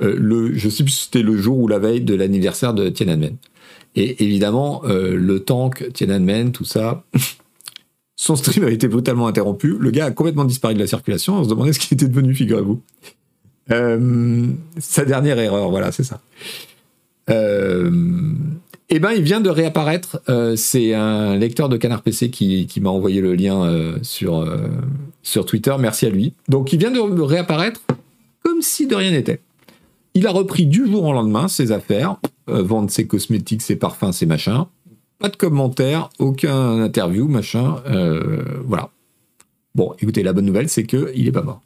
Euh, le, je sais plus si c'était le jour ou la veille de l'anniversaire de Tiananmen. Et évidemment, euh, le tank, Tiananmen, tout ça, son stream a été brutalement interrompu. Le gars a complètement disparu de la circulation. On se demandait ce qu'il était devenu, figurez-vous. sa dernière erreur, voilà, c'est ça. Euh, eh ben, il vient de réapparaître. Euh, c'est un lecteur de Canard PC qui, m'a envoyé le lien euh, sur, euh, sur Twitter. Merci à lui. Donc, il vient de réapparaître comme si de rien n'était. Il a repris du jour au lendemain ses affaires, vendre ses cosmétiques, ses parfums, ses machins. Pas de commentaires, aucun interview, machin. voilà. Bon, écoutez, la bonne nouvelle, c'est qu'il n'est pas mort.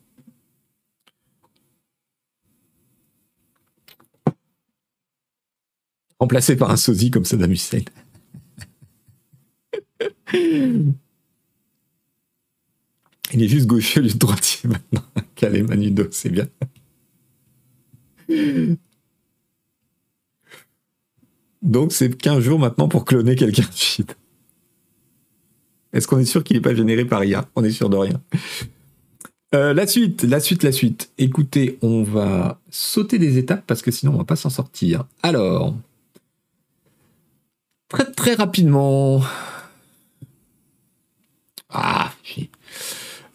remplacé par un sosie comme Saddam Hussein. Il est juste gaucher au lieu de droitier maintenant. Calé Manudo, c'est bien. Donc c'est 15 jours maintenant pour cloner quelqu'un de Est-ce qu'on est sûr qu'il n'est pas généré par IA On est sûr de rien. Euh, la suite, la suite, la suite. Écoutez, on va sauter des étapes parce que sinon on va pas s'en sortir. Alors, Très très rapidement. Ah,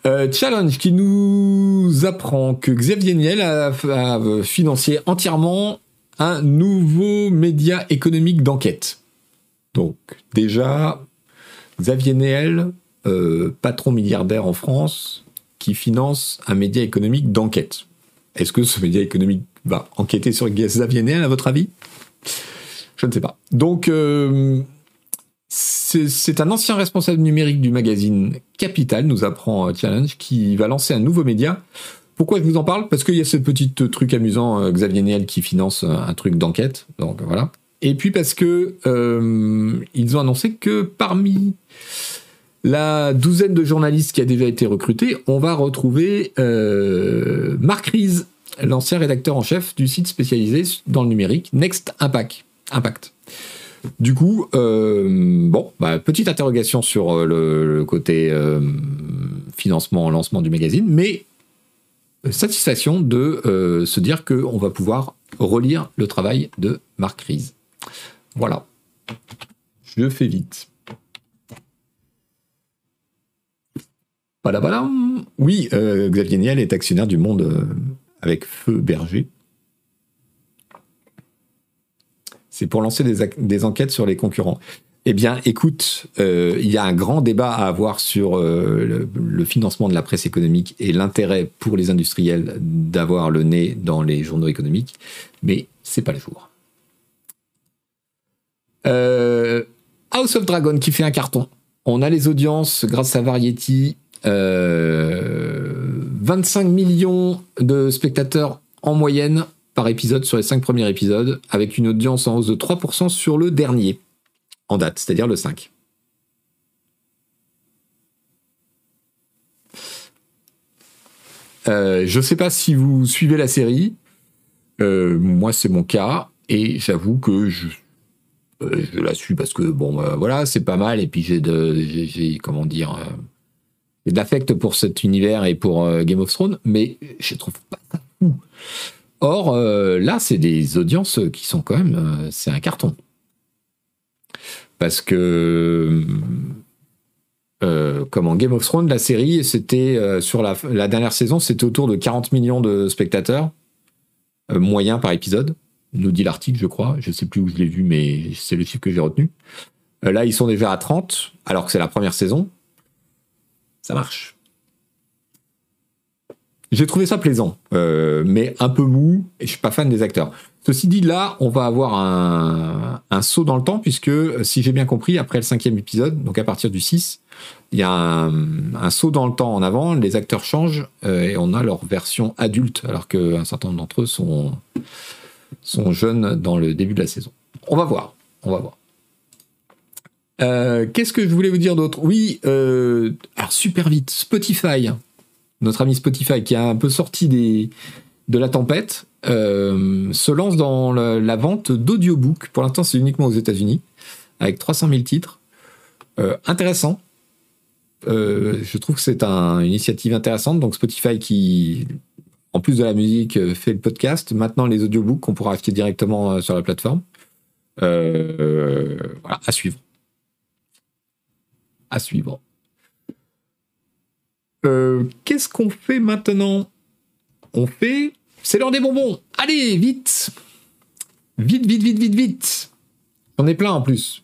euh, challenge qui nous apprend que Xavier Niel a, financé entièrement un nouveau média économique d'enquête. Donc déjà, Xavier Niel, euh, patron milliardaire en France, qui finance un média économique d'enquête. Est-ce que ce média économique va enquêter sur Xavier Niel, à votre avis? Je ne sais pas. Donc, euh, c'est un ancien responsable numérique du magazine Capital, nous apprend euh, Challenge, qui va lancer un nouveau média. Pourquoi je vous en parle? Parce qu'il y a ce petit truc amusant, euh, Xavier Niel qui finance un truc d'enquête. Donc voilà. Et puis parce que ils ont annoncé que parmi la douzaine de journalistes qui a déjà été recrutés, on va retrouver Marc Ries, l'ancien rédacteur en chef du site spécialisé dans le numérique Next Impact. Du coup, euh, bon, bah, petite interrogation sur euh, le, côté euh, financement, lancement du magazine, mais satisfaction de se dire qu'on va pouvoir relire le travail de Marc Ries. Voilà. Je fais vite. Voilà, Oui, Xavier Niel est actionnaire du Monde avec Feu Berger. C'est pour lancer des, enquêtes sur les concurrents. Eh bien, écoute, euh, il y a un grand débat à avoir sur euh, le, financement de la presse économique et l'intérêt pour les industriels d'avoir le nez dans les journaux économiques, mais c'est pas le jour. Euh, House of Dragon qui fait un carton. On a les audiences grâce à Variety. 25 millions de spectateurs en moyenne par épisode sur les cinq premiers épisodes, avec une audience en hausse de 3% sur le dernier, en date, c'est-à-dire le 5. Euh, je ne sais pas si vous suivez la série. Euh, moi, c'est mon cas. Et j'avoue que je, euh, la suis parce que, bon, voilà, c'est pas mal. Et puis, j'ai de, l'affect pour cet univers et pour Game of Thrones. Mais je trouve pas ça fou. Or, là, c'est des audiences qui sont quand même. C'est un carton. Parce que. Euh, comme en Game of Thrones, la série, c'était sur la, dernière saison, c'était autour de 40 millions de spectateurs moyens par épisode, nous dit l'article, je crois. Je sais plus où je l'ai vu, mais c'est le chiffre que j'ai retenu. là, ils sont déjà à 30, alors que c'est la première saison. Ça marche. j'ai trouvé ça plaisant, euh, mais un peu mou, et je suis pas fan des acteurs. Ceci dit, là, on va avoir un, saut dans le temps, puisque, si j'ai bien compris, après le cinquième épisode, donc à partir du 6, il y a un, saut dans le temps en avant, les acteurs changent, euh, et on a leur version adulte, alors qu'un certain nombre d'entre eux sont, jeunes dans le début de la saison. On va voir, on va voir. Euh, qu'est-ce que je voulais vous dire d'autre? Oui, alors super vite, Spotify notre ami Spotify, qui a un peu sorti de la tempête, euh, se lance dans la, vente d'audiobook. Pour l'instant, c'est uniquement aux États-Unis, avec 300 000 titres. Euh, intéressant. Euh, je trouve que c'est une initiative intéressante. Donc Spotify qui, en plus de la musique, fait le podcast. Maintenant, les audiobooks qu'on pourra acheter directement sur la plateforme. voilà, à suivre. À suivre. Qu'est-ce qu'on fait maintenant? On fait... C'est l'heure des bonbons. Allez, vite Vite, vite, vite, vite, vite J'en ai plein en plus.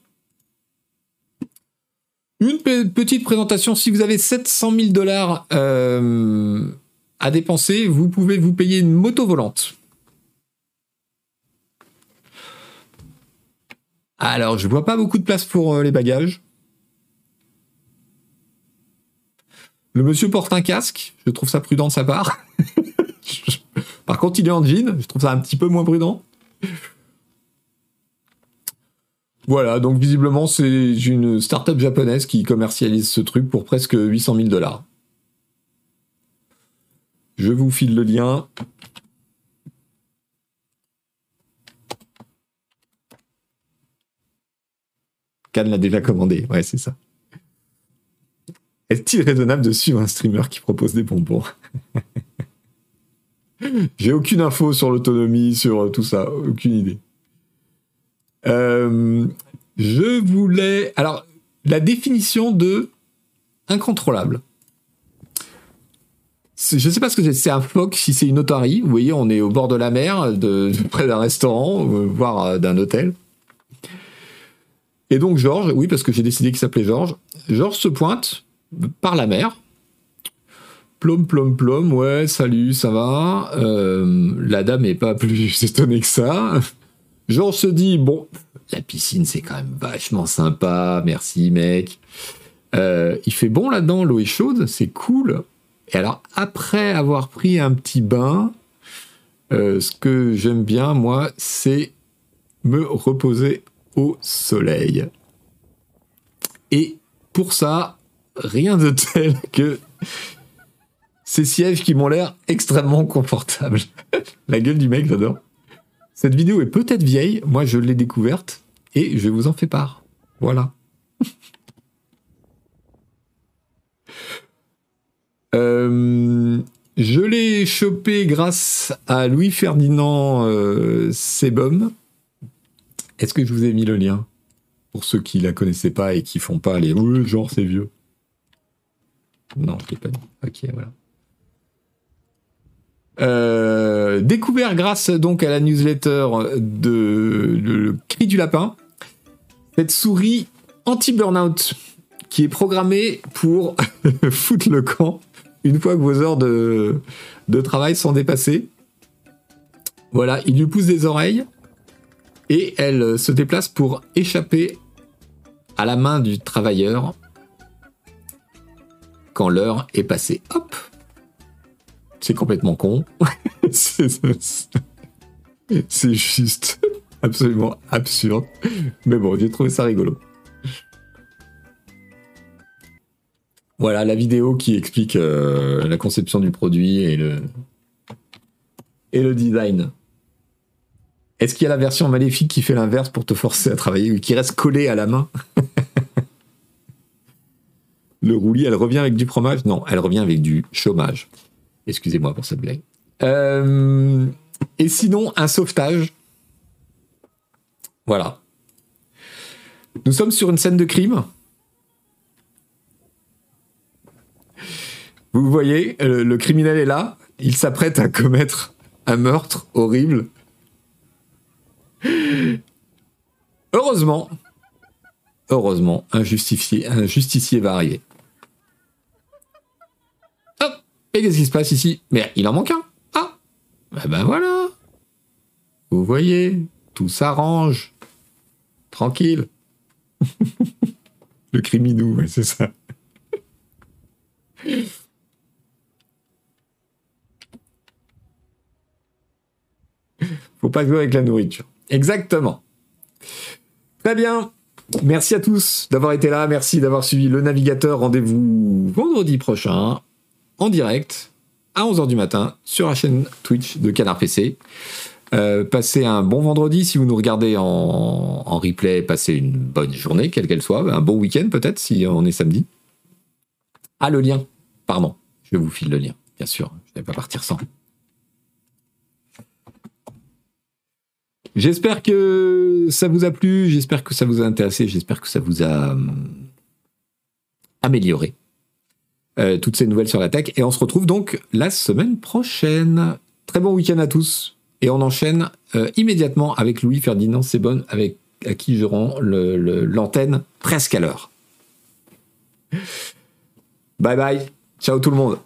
Une petite présentation. Si vous avez 700 000 dollars euh, à dépenser, vous pouvez vous payer une moto volante. Alors, je vois pas beaucoup de place pour euh, les bagages. Le monsieur porte un casque, je trouve ça prudent de sa part. Par contre, il est en jean, je trouve ça un petit peu moins prudent. Voilà, donc visiblement, c'est une start-up japonaise qui commercialise ce truc pour presque 800 000 dollars. Je vous file le lien. Cannes l'a déjà commandé, ouais, c'est ça. Est-il raisonnable de suivre un streamer qui propose des bonbons? J'ai aucune info sur l'autonomie, sur tout ça, aucune idée. Euh, je voulais. Alors, la définition de incontrôlable. Je ne sais pas ce que c'est. C'est un phoque, si c'est une otarie. Vous voyez, on est au bord de la mer, près d'un restaurant, euh, voire euh, d'un hôtel. Et donc Georges, oui, parce que j'ai décidé qu'il s'appelait Georges. Georges se pointe par la mer. Plom, plom, plom, ouais, salut, ça va? Euh, la dame est pas plus étonnée que ça. Genre se dit, bon, la piscine c'est quand même vachement sympa, merci mec. Euh, il fait bon là-dedans, l'eau est chaude, c'est cool. Et alors, après avoir pris un petit bain, euh, ce que j'aime bien, moi, c'est me reposer au soleil. Et pour ça, rien de tel que ces sièges qui m'ont l'air extrêmement confortables. La gueule du mec, j'adore. Cette vidéo est peut-être vieille, moi je l'ai découverte et je vous en fais part. Voilà. Euh, je l'ai chopé grâce à Louis Ferdinand euh, Sebum. Est-ce que je vous ai mis le lien Pour ceux qui la connaissaient pas et qui font pas les genre c'est vieux. Non, je l'ai pas dit. Ok, voilà. Euh, découvert grâce donc à la newsletter de le, cri du lapin, cette souris anti-burnout qui est programmée pour foutre le camp une fois que vos heures de, de travail sont dépassées. Voilà, il lui pousse des oreilles et elle se déplace pour échapper à la main du travailleur quand l'heure est passée. Hop C'est complètement con. c'est juste absolument absurde. Mais bon, j'ai trouvé ça rigolo. Voilà la vidéo qui explique euh, la conception du produit et le, et le design. Est-ce qu'il y a la version maléfique qui fait l'inverse pour te forcer à travailler ou qui reste collée à la main? Le roulis, elle revient avec du fromage? Non, elle revient avec du chômage. Excusez-moi pour cette blague. Euh, et sinon, un sauvetage. Voilà. Nous sommes sur une scène de crime. Vous voyez, le criminel est là. Il s'apprête à commettre un meurtre horrible. Heureusement, heureusement, un, un justicier va. Et qu'est-ce qui se passe ici? Mais il en manque un. Ah Ben ben voilà. Vous voyez, tout s'arrange. Tranquille. Le criminou, ouais, c'est ça. Faut pas jouer avec la nourriture. Exactement. Très bien. Merci à tous d'avoir été là. Merci d'avoir suivi le navigateur. Rendez-vous vendredi prochain en direct à 11h du matin sur la chaîne Twitch de Canard PC. Euh, passez un bon vendredi si vous nous regardez en, en replay. Passez une bonne journée, quelle qu'elle soit. Un bon week-end peut-être si on est samedi. Ah, le lien. Pardon. Je vous file le lien. Bien sûr. Je ne vais pas partir sans. J'espère que ça vous a plu, j'espère que ça vous a intéressé, j'espère que ça vous a hum, amélioré euh, toutes ces nouvelles sur la tech. Et on se retrouve donc la semaine prochaine. Très bon week-end à tous. Et on enchaîne euh, immédiatement avec Louis Ferdinand Sebonne, avec à qui je rends l'antenne presque à l'heure. Bye bye. Ciao tout le monde.